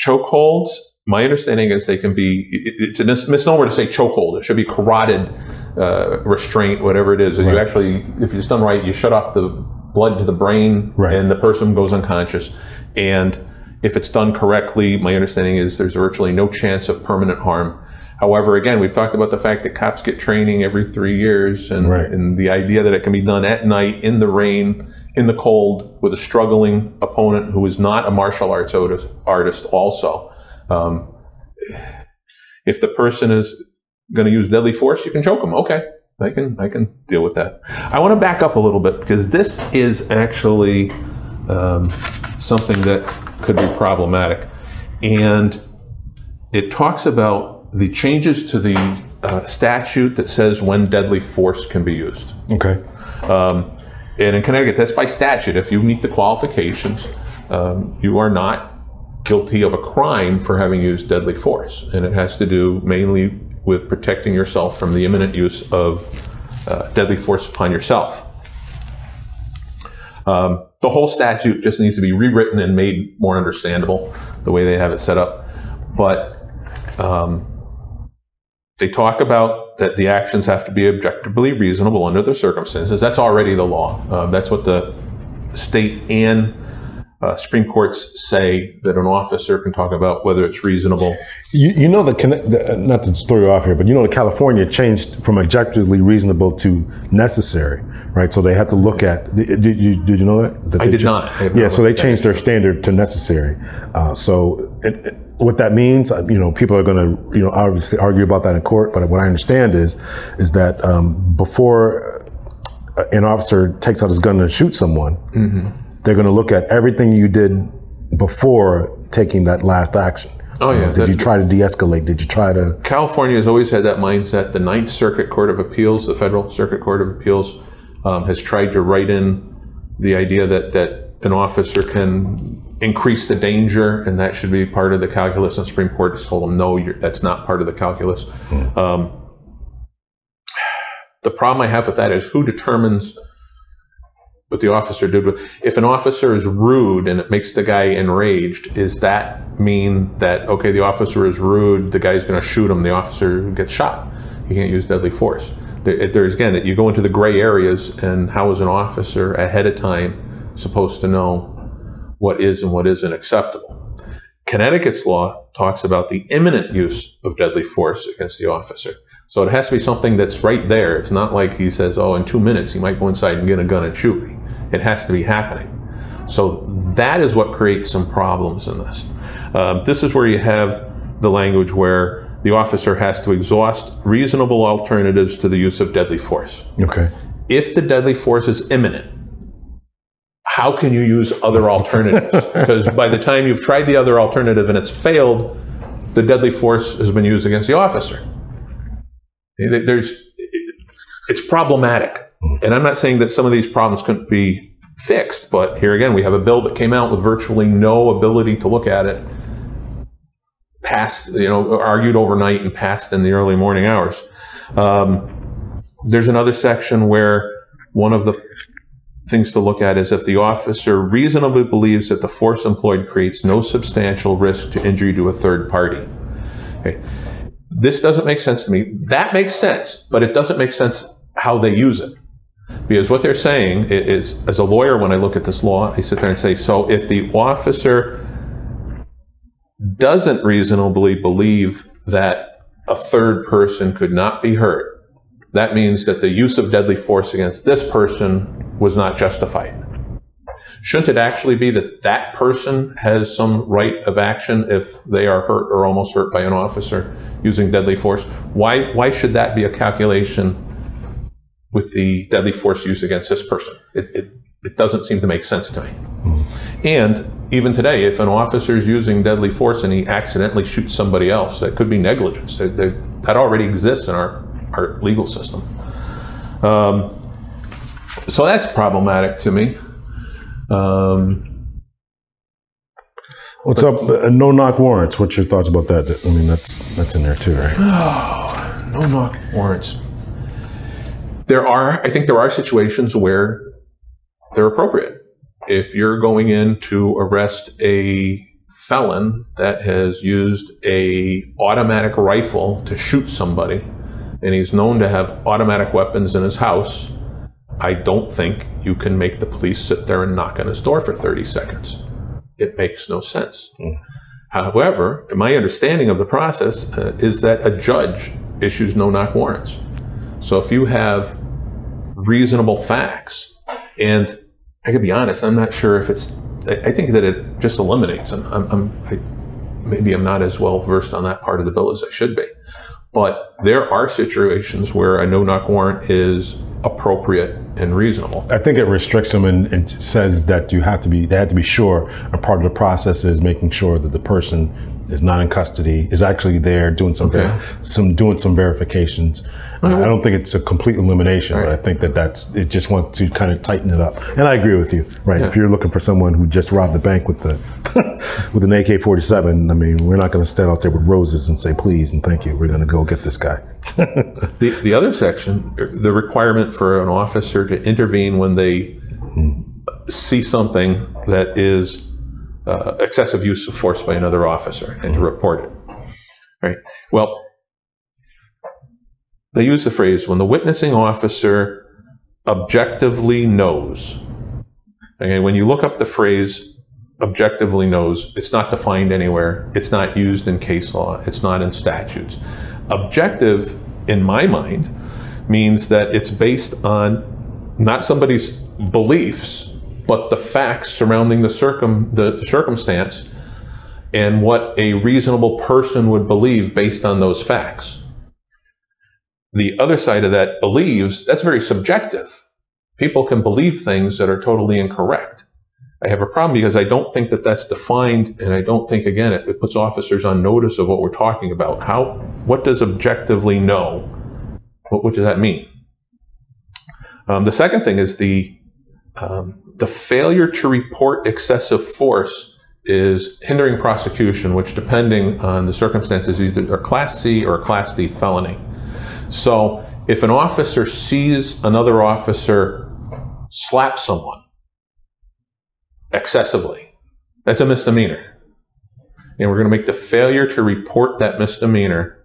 B: chokeholds, my understanding is they can be, it- it's a mis- misnomer to say chokehold. It should be carotid uh, restraint, whatever it is. And you actually, if it's done right, you shut off the blood to the brain
A: Right.
B: and the person goes unconscious. And if it's done correctly, my understanding is there's virtually no chance of permanent harm. However, again, we've talked about the fact that cops get training every three years, and,
A: Right.
B: and the idea that it can be done at night, in the rain, in the cold, with a struggling opponent who is not a martial arts artist, also. Um, if the person is going to use deadly force, you can choke them. Okay, I can I can deal with that. I want to back up a little bit because this is actually um, something that could be problematic, and it talks about the changes to the uh, statute that says when deadly force can be used.
A: Okay.
B: Um, and in Connecticut, that's by statute. If you meet the qualifications, um, you are not guilty of a crime for having used deadly force. And it has to do mainly with protecting yourself from the imminent use of uh, deadly force upon yourself. Um, the whole statute just needs to be rewritten and made more understandable the way they have it set up. But um, they talk about that the actions have to be objectively reasonable under the circumstances. That's already the law. Uh, that's what the state and uh, Supreme Courts say that an officer can talk about whether it's reasonable.
A: You, you know the, the not to throw you off here, but you know the California changed from objectively reasonable to necessary, right? So they have to look at. Did, did you did you know that? that
B: I did
A: cha-
B: not. I
A: Yeah,
B: not
A: so they changed their standard to necessary. Uh, so it, it- what that means, uh, you know, people are going to you know obviously argue about that in court. But what I understand is is that um, before uh, an officer takes out his gun and shoots someone, they're going to look at everything you did before taking that last action.
B: Oh, yeah.
A: Uh, did you try to de-escalate? Did you try to?
B: California has always had that mindset. The Ninth Circuit Court of Appeals, the Federal Circuit Court of Appeals, um, has tried to write in the idea that, that an officer can increase the danger, and that should be part of the calculus. And the Supreme Court has told them, no, you're, that's not part of the calculus. Um, the problem I have with that is who determines what the officer did. with- If an officer is rude and it makes the guy enraged, does that mean that okay, the officer is rude, the guy's going to shoot him, the officer gets shot? He can't use deadly force. There- There's again, that you go into the gray areas, and how is an officer ahead of time supposed to know what is and what isn't acceptable? Connecticut's law talks about the imminent use of deadly force against the officer. So it has to be something that's right there. It's not like he says, oh, in two minutes he might go inside and get a gun and shoot me. It has to be happening. So that is what creates some problems in this. Um, this is where you have the language where the officer has to exhaust reasonable alternatives to the use of deadly force.
A: Okay.
B: If the deadly force is imminent, how can you use other alternatives? Because by the time you've tried the other alternative and it's failed, the deadly force has been used against the officer. There's, it's problematic. And I'm not saying that some of these problems couldn't be fixed, but here again, we have a bill that came out with virtually no ability to look at it, passed, you know, argued overnight and passed in the early morning hours. Um, there's another section where one of the things to look at is if the officer reasonably believes that the force employed creates no substantial risk to injury to a third party. Okay. This doesn't make sense to me. That makes sense, but it doesn't make sense how they use it. Because what they're saying is, as a lawyer, when I look at this law, I sit there and say, so if the officer doesn't reasonably believe that a third person could not be hurt, that means that the use of deadly force against this person was not justified. Shouldn't it actually be that that person has some right of action if they are hurt or almost hurt by an officer using deadly force? Why, why should that be a calculation with the deadly force used against this person? It, it, it doesn't seem to make sense to me. And even today, if an officer is using deadly force and he accidentally shoots somebody else, that could be negligence. That, that, that already exists in our, our legal system. Um, so that's problematic to me. Um,
A: What's up? Uh, no knock warrants. What's your thoughts about that? I mean, that's that's in there too, right?
B: no knock warrants. There are, I think, there are situations where they're appropriate. If you're going in to arrest a felon that has used a automatic rifle to shoot somebody, and he's known to have automatic weapons in his house, I don't think you can make the police sit there and knock on his door for 30 seconds. It makes no sense. Mm. However, my understanding of the process uh, is that a judge issues no knock warrants. So if you have reasonable facts, and I could be honest, I'm not sure if it's, I think that it just eliminates them. I'm, I'm I, maybe I'm not as well versed on that part of the bill as I should be. But there are situations where a no knock warrant is appropriate and reasonable.
A: I think it restricts them and, and, says that you have to be they have to be sure a part of the process is making sure that the person is not in custody, is actually there doing some okay. ver- some doing some verifications. I don't think it's a complete elimination, right. but I think that that's it. Just want to kind of tighten it up, and I agree with you. Right? Yeah. If you're looking for someone who just robbed the bank with the with an AK-47, I mean, we're not going to stand out there with roses and say please and thank you. We're going to go get this guy.
B: the the other section, the requirement for an officer to intervene when they hmm. see something that is uh, excessive use of force by another officer and to report it. Right. Well, they use the phrase when the witnessing officer objectively knows. Okay, when you look up the phrase objectively knows, it's not defined anywhere. It's not used in case law. It's not in statutes. Objective, in my mind, means that it's based on not somebody's beliefs, but the facts surrounding the, circum, the, the circumstance and what a reasonable person would believe based on those facts. The other side of that believes, that's very subjective. People can believe things that are totally incorrect. I have a problem because I don't think that that's defined, and I don't think, again, it, it puts officers on notice of what we're talking about. How, what does objectively know? What, what does that mean? Um, the second thing is the um, the failure to report excessive force is hindering prosecution, which, depending on the circumstances, is either a Class C or a Class D felony. So, if an officer sees another officer slap someone excessively, that's a misdemeanor. And we're going to make the failure to report that misdemeanor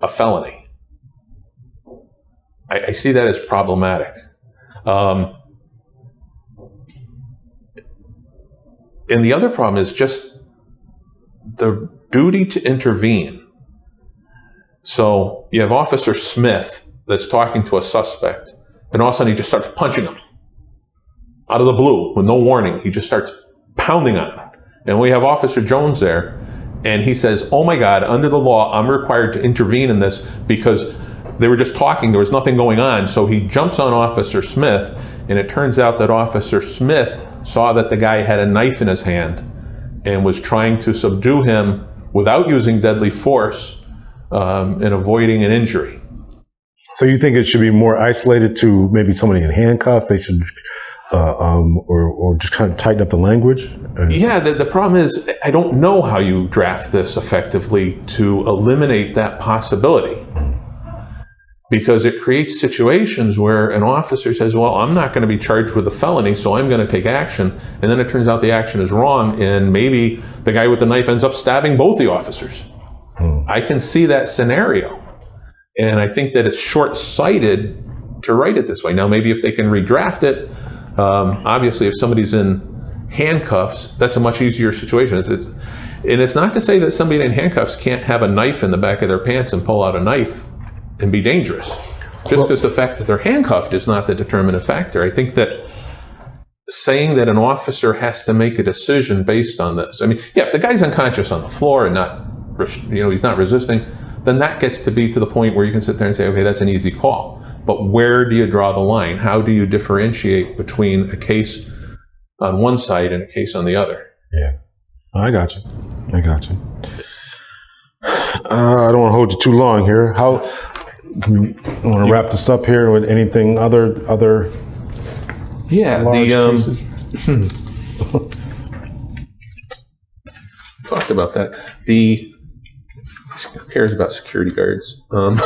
B: a felony. I, I see that as problematic. Um, and the other problem is just the duty to intervene. So you have Officer Smith that's talking to a suspect, and all of a sudden he just starts punching him out of the blue with no warning. He just starts pounding on him. And we have Officer Jones there, and he says, Oh my God, under the law, I'm required to intervene in this because they were just talking, there was nothing going on. So he jumps on Officer Smith, and it turns out that Officer Smith saw that the guy had a knife in his hand and was trying to subdue him without using deadly force um, and avoiding an injury.
A: So you think it should be more isolated to maybe somebody in handcuffs? They should, uh, um, or or just kind of tighten up the language.
B: Uh, yeah, the, the problem is I don't know how you draft this effectively to eliminate that possibility because it creates situations where an officer says, Well, I'm not going to be charged with a felony, so I'm going to take action. And then it turns out the action is wrong, and maybe the guy with the knife ends up stabbing both the officers. Hmm. I can see that scenario. And I think that it's short sighted to write it this way. Now, maybe if they can redraft it, um, obviously, if somebody's in handcuffs, that's a much easier situation. It's, it's, and it's not to say that somebody in handcuffs can't have a knife in the back of their pants and pull out a knife and be dangerous. just because the fact that they're handcuffed is not the determinant factor. I think that saying that an officer has to make a decision based on this. I mean, yeah, if the guy's unconscious on the floor and not, you know, he's not resisting, then that gets to be to the point where you can sit there and say, okay, that's an easy call. But where do you draw the line? How do you differentiate between a case on one side and a case on the other?
A: Yeah, I got you. I got you. Uh, I don't want to hold you too long here. How want to wrap this up here with anything other other?
B: Yeah, the um, talked about that. The who cares about security guards? Um,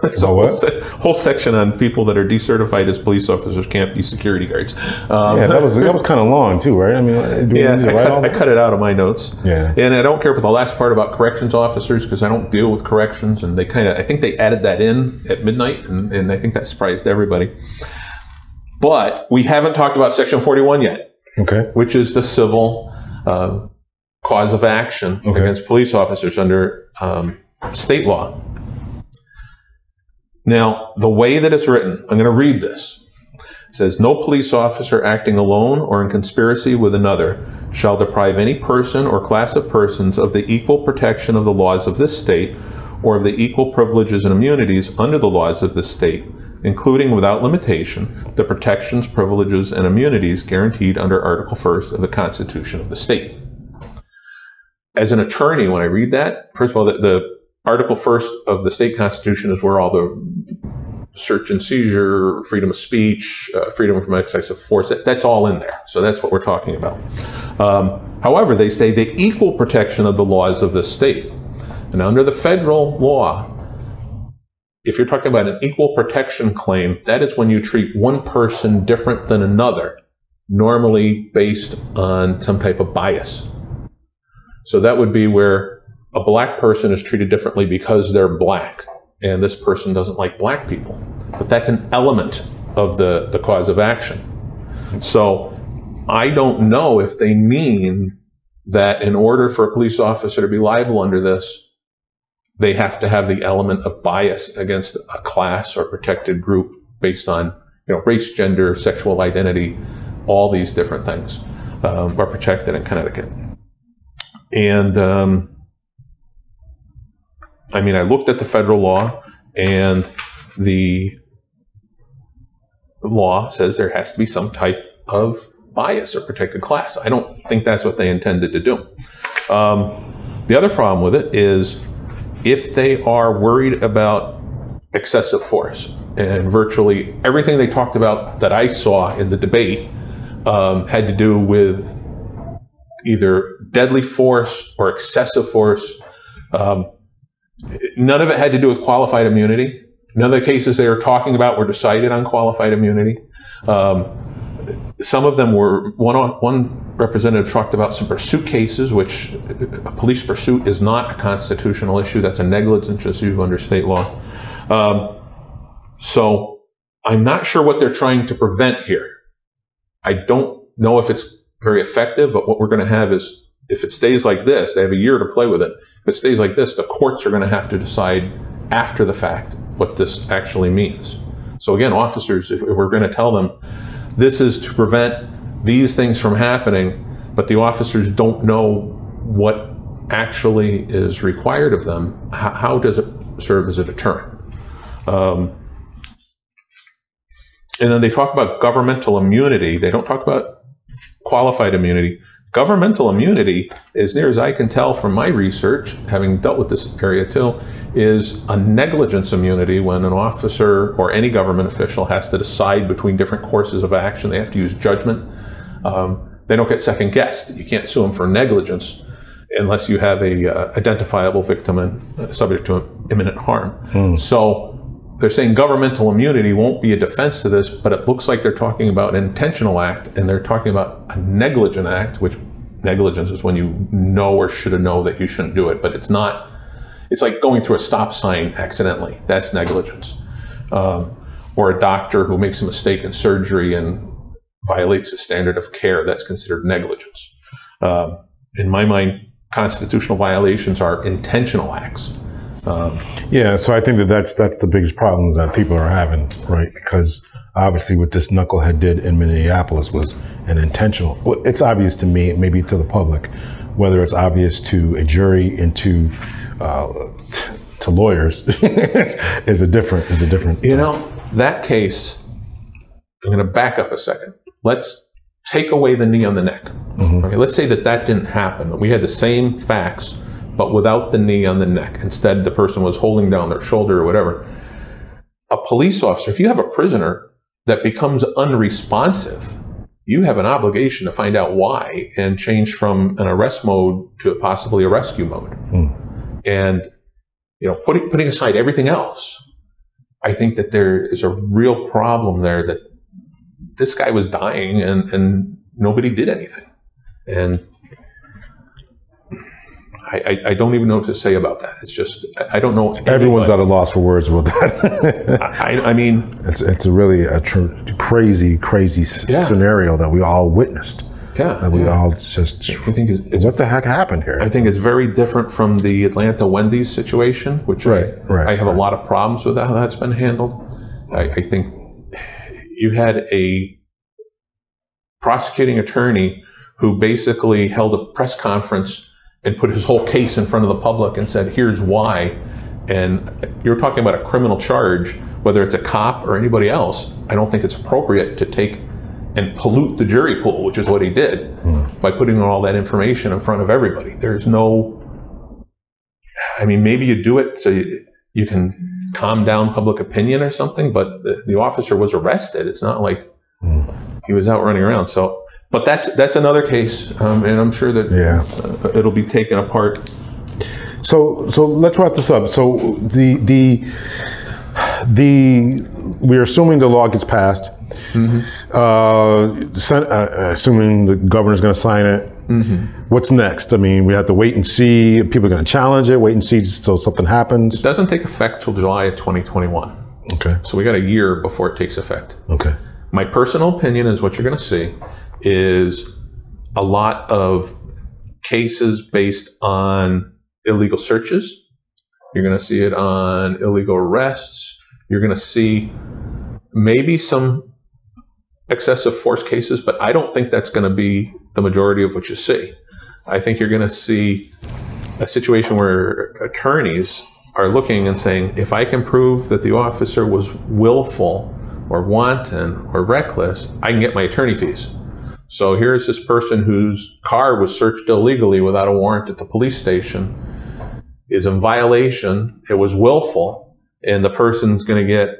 B: there's a whole, se- whole, section on people that are decertified as police officers can't be security guards.
A: Um, yeah, that was that was kind of long too, right? I
B: mean, yeah, I cut, I cut, it out of my notes.
A: Yeah,
B: and I don't care about the last part about corrections officers because I don't deal with corrections, and they kind of I think they added that in at midnight, and, and I think that surprised everybody. But we haven't talked about Section 41 yet.
A: Okay,
B: which is the civil. Uh, cause of action okay. against police officers under um, state law. Now, the way that it's written, I'm going to read this. It says, No police officer acting alone or in conspiracy with another shall deprive any person or class of persons of the equal protection of the laws of this state or of the equal privileges and immunities under the laws of this state, including without limitation the protections, privileges, and immunities guaranteed under Article 1st of the Constitution of the state as an attorney, when I read that, first of all, the, the Article First of the state constitution is where all the search and seizure, freedom of speech, uh, freedom from of force, that, that's all in there. So that's what we're talking about. Um, however, they say the equal protection of the laws of the state. And under the federal law, if you're talking about an equal protection claim, that is when you treat one person different than another, normally based on some type of bias. So that would be where a black person is treated differently because they're black, and this person doesn't like black people. But that's an element of the, the cause of action. So I don't know if they mean that in order for a police officer to be liable under this, they have to have the element of bias against a class or protected group based on you know race, gender, sexual identity, all these different things um, are protected in Connecticut. And um, I mean, I looked at the federal law, and the law says there has to be some type of bias or protected class. I don't think that's what they intended to do. Um, the other problem with it is if they are worried about excessive force, and virtually everything they talked about that I saw in the debate um, had to do with either deadly force or excessive force. Um, none of it had to do with qualified immunity. None of the cases they were talking about were decided on qualified immunity. Um, some of them were one one representative talked about some pursuit cases, which a police pursuit is not a constitutional issue. That's a negligence issue under state law. Um, so I'm not sure what they're trying to prevent here. I don't know if it's very effective, but what we're going to have is if it stays like this, they have a year to play with it. If it stays like this, the courts are going to have to decide after the fact what this actually means. So again, officers, if we're going to tell them this is to prevent these things from happening, but the officers don't know what actually is required of them, how, how does it serve as a deterrent? Um, and then they talk about governmental immunity. They don't talk about qualified immunity. Governmental immunity, as near as I can tell from my research, having dealt with this area too, is a negligence immunity when an officer or any government official has to decide between different courses of action. They have to use judgment. Um, they don't get second guessed. You can't sue them for negligence unless you have a uh, identifiable victim and uh, subject to imminent harm. Mm. So they're saying governmental immunity won't be a defense to this, but it looks like they're talking about an intentional act and they're talking about a negligent act, which negligence is when you know or should have known that you shouldn't do it, but it's not. It's like going through a stop sign accidentally. That's negligence. Um, or a doctor who makes a mistake in surgery and violates the standard of care. That's considered negligence. Um, in my mind, constitutional violations are intentional acts
A: Yeah, so I think that that's that's the biggest problem that people are having, right? Because obviously, what this knucklehead did in Minneapolis was an intentional. Well, it's obvious to me, maybe to the public, whether it's obvious to a jury and to uh, t- to lawyers is a different is a different.
B: You know, that case, I'm going to back up a second. Let's take away the knee on the neck. Okay, let's say that that didn't happen. We had the same facts, but without the knee on the neck. Instead, the person was holding down their shoulder or whatever. A police officer, if you have a prisoner that becomes unresponsive, you have an obligation to find out why and change from an arrest mode to possibly a rescue mode. Hmm. And you know, putting putting aside everything else, I think that there is a real problem there that this guy was dying and, and nobody did anything. And I, I, don't even know what to say about that. It's just, I, I don't know.
A: Everyone's at a loss for words with that.
B: I, I mean,
A: it's it's a really a tr- crazy, crazy
B: Yeah.
A: scenario that we all witnessed.
B: yeah.
A: That we
B: yeah.
A: all just.
B: I think it's, it's
A: What the heck happened here?
B: I think it's very different from the Atlanta Wendy's situation, which I-
A: Right, right,
B: I have a lot of problems with how that's been handled. I, I think you had a prosecuting attorney who basically held a press conference and put his whole case in front of the public and said, here's why. And you're talking about a criminal charge, whether it's a cop or anybody else. I don't think it's appropriate to take and pollute the jury pool, which is what he did hmm. by putting all that information in front of everybody. There's no, I mean, maybe you do it so you, you can calm down public opinion or something, but the, the officer was arrested. It's not like hmm. he was out running around. So, but that's that's another case, um, and I'm sure that
A: Yeah.
B: uh, it'll be taken apart.
A: So so let's wrap this up. So the the the we're assuming the law gets passed. Uh, the Sen- uh, assuming the governor's going to sign it. What's next? I mean, we have to wait and see. People are going to challenge it. Wait and see until something happens.
B: It doesn't take effect till July of 2021,
A: Okay.
B: so we got a year before it takes effect.
A: Okay.
B: my personal opinion is what you're going to see is a lot of cases based on illegal searches. You're going to see it on illegal arrests. You're going to see maybe some excessive force cases, but I don't think that's going to be the majority of what you see. I think you're going to see a situation where attorneys are looking and saying, if I can prove that the officer was willful or wanton or reckless, I can get my attorney fees. So here's this person whose car was searched illegally without a warrant at the police station, is in violation, it was willful, and the person's going to get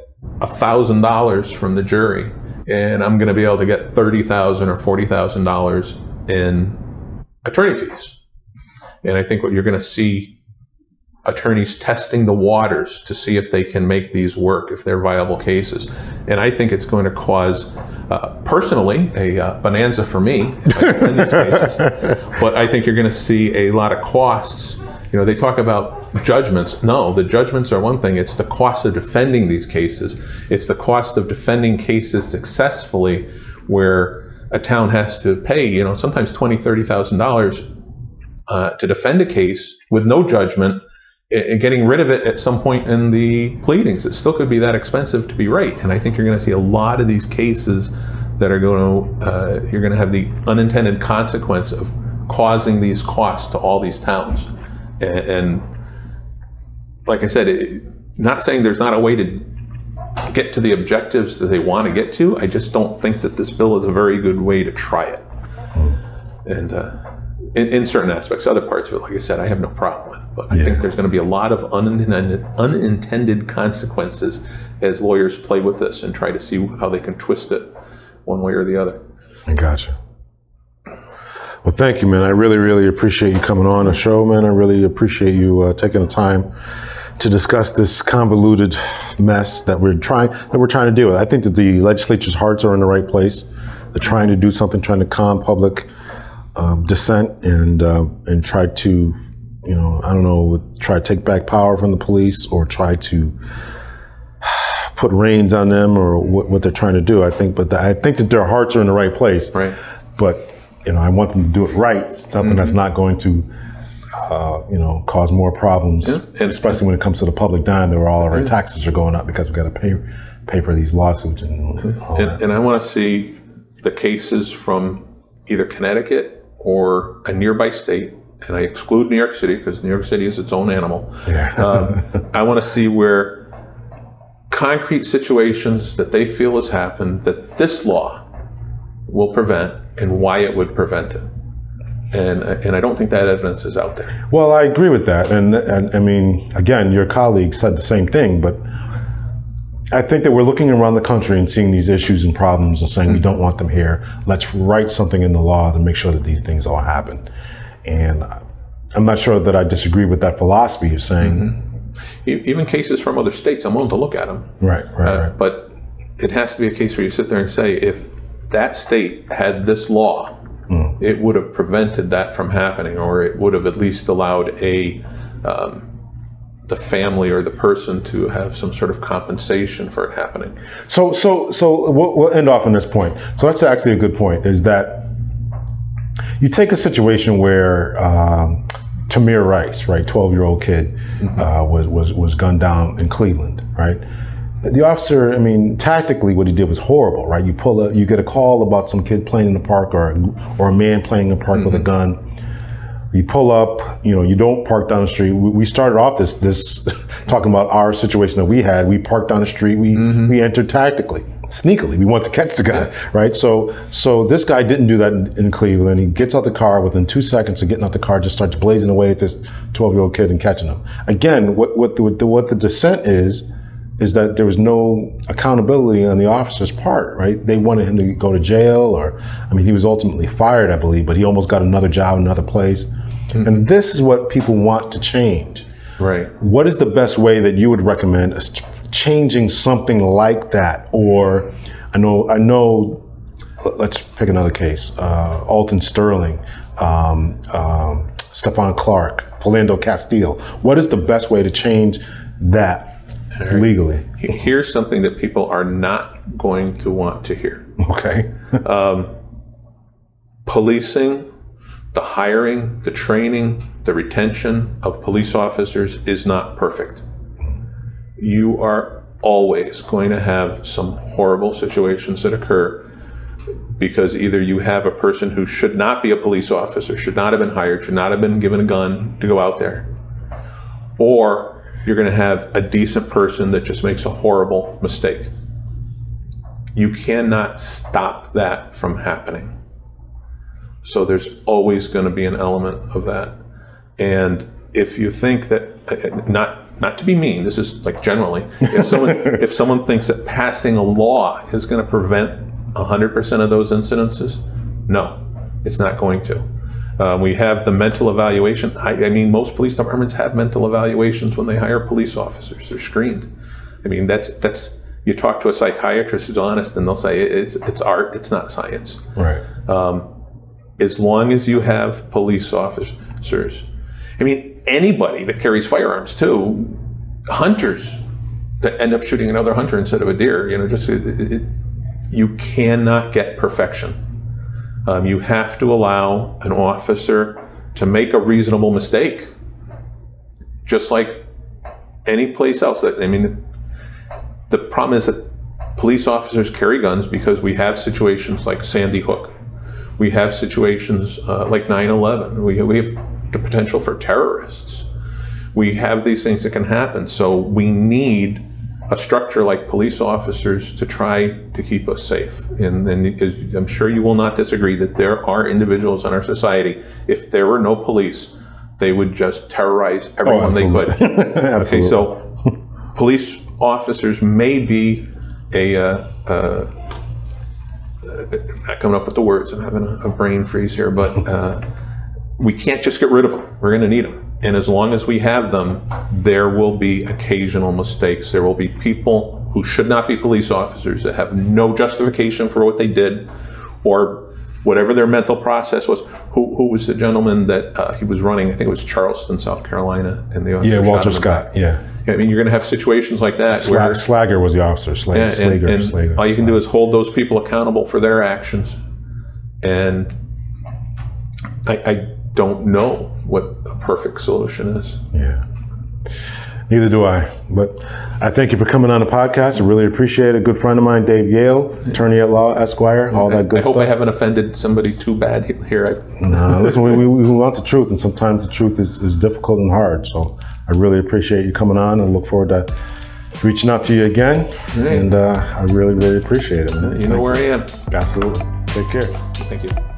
B: thousand dollars from the jury, and I'm going to be able to get 30,000 or forty thousand dollars in attorney fees. And I think what you're going to see attorneys testing the waters to see if they can make these work, if they're viable cases. And I think it's going to cause, uh, personally, a uh, bonanza for me if I defend these cases. But I think you're going to see a lot of costs. You know, they talk about judgments. No, the judgments are one thing. It's the cost of defending these cases. It's the cost of defending cases successfully where a town has to pay, you know, sometimes twenty, thirty thousand dollars uh, to defend a case with no judgment getting rid of it at some point in the pleadings. It still could be that expensive to be right. And I think you're going to see a lot of these cases that are going to, uh, you're going to have the unintended consequence of causing these costs to all these towns. And, and like I said, it, not saying there's not a way to get to the objectives that they want to get to. I just don't think that this bill is a very good way to try it. And uh, in, in certain aspects, other parts of it, like I said, I have no problem with. But I
A: Yeah.
B: think there's going to be a lot of unintended, unintended consequences as lawyers play with this and try to see how they can twist it one way or the other.
A: I gotcha. Well, thank you, man. I really, really appreciate you coming on the show, man. I really appreciate you uh, taking the time to discuss this convoluted mess that we're trying that we're trying to deal with. I think that the legislature's hearts are in the right place. They're trying to do something, trying to calm public um, dissent and uh, and try to, you know, I don't know, try to take back power from the police or try to put reins on them or what, what they're trying to do. I think, but I think that their hearts are in the right place.
B: Right.
A: But you know, I want them to do it right. Something that's not going to uh, you know, cause more problems,
B: Yeah, and-
A: especially when it comes to the public dime, where all of our taxes are going up because we've got to pay pay for these lawsuits and.
B: And, and I want to see the cases from either Connecticut or a nearby state, and I exclude New York City because New York City is its own animal. um, I want to see where concrete situations that they feel has happened that this law will prevent and why it would prevent it. And, and I don't think that evidence is out there.
A: Well, I agree with that, and, and I mean, again, your colleague said the same thing, but I think that we're looking around the country and seeing these issues and problems and saying we don't want them here. Let's write something in the law to make sure that these things all happen. And I'm not sure that I disagree with that philosophy of saying,
B: E- Even cases from other states, I'm willing to look at them.
A: right, right,
B: Uh,
A: right.
B: But it has to be a case where you sit there and say, if that state had this law, it would have prevented that from happening, or it would have at least allowed a um, the family or the person to have some sort of compensation for it happening.
A: So, so, so we'll, we'll end off on this point. So that's actually a good point. Is that you take a situation where um, Tamir Rice, right, twelve-year-old kid, uh, was was was gunned down in Cleveland, right. The officer, I mean, tactically, what he did was horrible, right? You pull a, you get a call about some kid playing in the park, or or a man playing in the park with a gun you pull up, you know, you don't park down the street. We, we started off this this talking about our situation that we had. We parked down the street. We mm-hmm. we entered tactically, sneakily. We want to catch the guy, right? So so this guy didn't do that in, in Cleveland. He gets out the car within two seconds of getting out the car, just starts blazing away at this twelve year old kid and catching him. Again, what what the, what the, what the dissent is is that there was no accountability on the officer's part, right? They wanted him to go to jail, or I mean, he was ultimately fired, I believe, but he almost got another job in another place. And this is what people want to change.
B: Right.
A: What is the best way that you would recommend changing something like that? Or I know, I know. let- Let's pick another case: uh, Alton Sterling, um, um, Stephon Clark, Philando Castile. What is the best way to change that legally?
B: Here's something that people are not going to want to hear.
A: Okay.
B: Policing, the hiring, the training, the retention of police officers is not perfect. You are always going to have some horrible situations that occur because either you have a person who should not be a police officer, should not have been hired, should not have been given a gun to go out there, or you're going to have a decent person that just makes a horrible mistake. You cannot stop that from happening. So there's always going to be an element of that. And if you think that, not not to be mean, this is like generally, if someone if someone thinks that passing a law is going to prevent 100% of those incidences, no, it's not going to. Uh, we have the mental evaluation. I, I mean, most police departments have mental evaluations when they hire police officers. They're screened. I mean, that's that's. You talk to a psychiatrist who's honest, and they'll say it's it's art. It's not science
A: Right.
B: As long as you have police officers. I mean, anybody that carries firearms too, hunters that end up shooting another hunter instead of a deer. You know, just it, it, you cannot get perfection. Um, you have to allow an officer to make a reasonable mistake, just like any place else. I mean, the problem is that police officers carry guns because we have situations like Sandy Hook. We have situations uh, like 9 11. We, we have the potential for terrorists. We have these things that can happen. So we need a structure like police officers to try to keep us safe. And then I'm sure you will not disagree that there are individuals in our society, if there were no police, they would just terrorize everyone they could.
A: Absolutely.
B: Okay, so police officers may be a, uh, uh, not coming up with the words, I'm having a, a brain freeze here, but uh, we can't just get rid of them. We're going to need them. And as long as we have them, there will be occasional mistakes. There will be people who should not be police officers that have no justification for what they did or whatever their mental process was. Who, who was the gentleman that uh, he was running? I think it was Charleston, South Carolina. And the
A: yeah, Walter
B: him in the back.
A: Scott. Yeah.
B: I mean, you're going to have situations like that
A: Sla-
B: where
A: Slager was the officer. Sla-
B: and,
A: Slager.
B: and
A: Slager.
B: all you can do is hold those people accountable for their actions. And I, I don't know what a perfect solution is.
A: Yeah. Neither do I. But I thank you for coming on the podcast. I really appreciate it. A good friend of mine, Dave Yale, attorney at law, Esquire, all that good stuff.
B: I hope
A: stuff.
B: I haven't offended somebody too bad here. I,
A: Uh, listen, we, we, we want the truth, and sometimes the truth is, is difficult and hard. So I really appreciate you coming on and look forward to reaching out to you again. And uh, I really, really appreciate it. Man.
B: you know where I am.
A: Absolutely. Take care.
B: Thank you.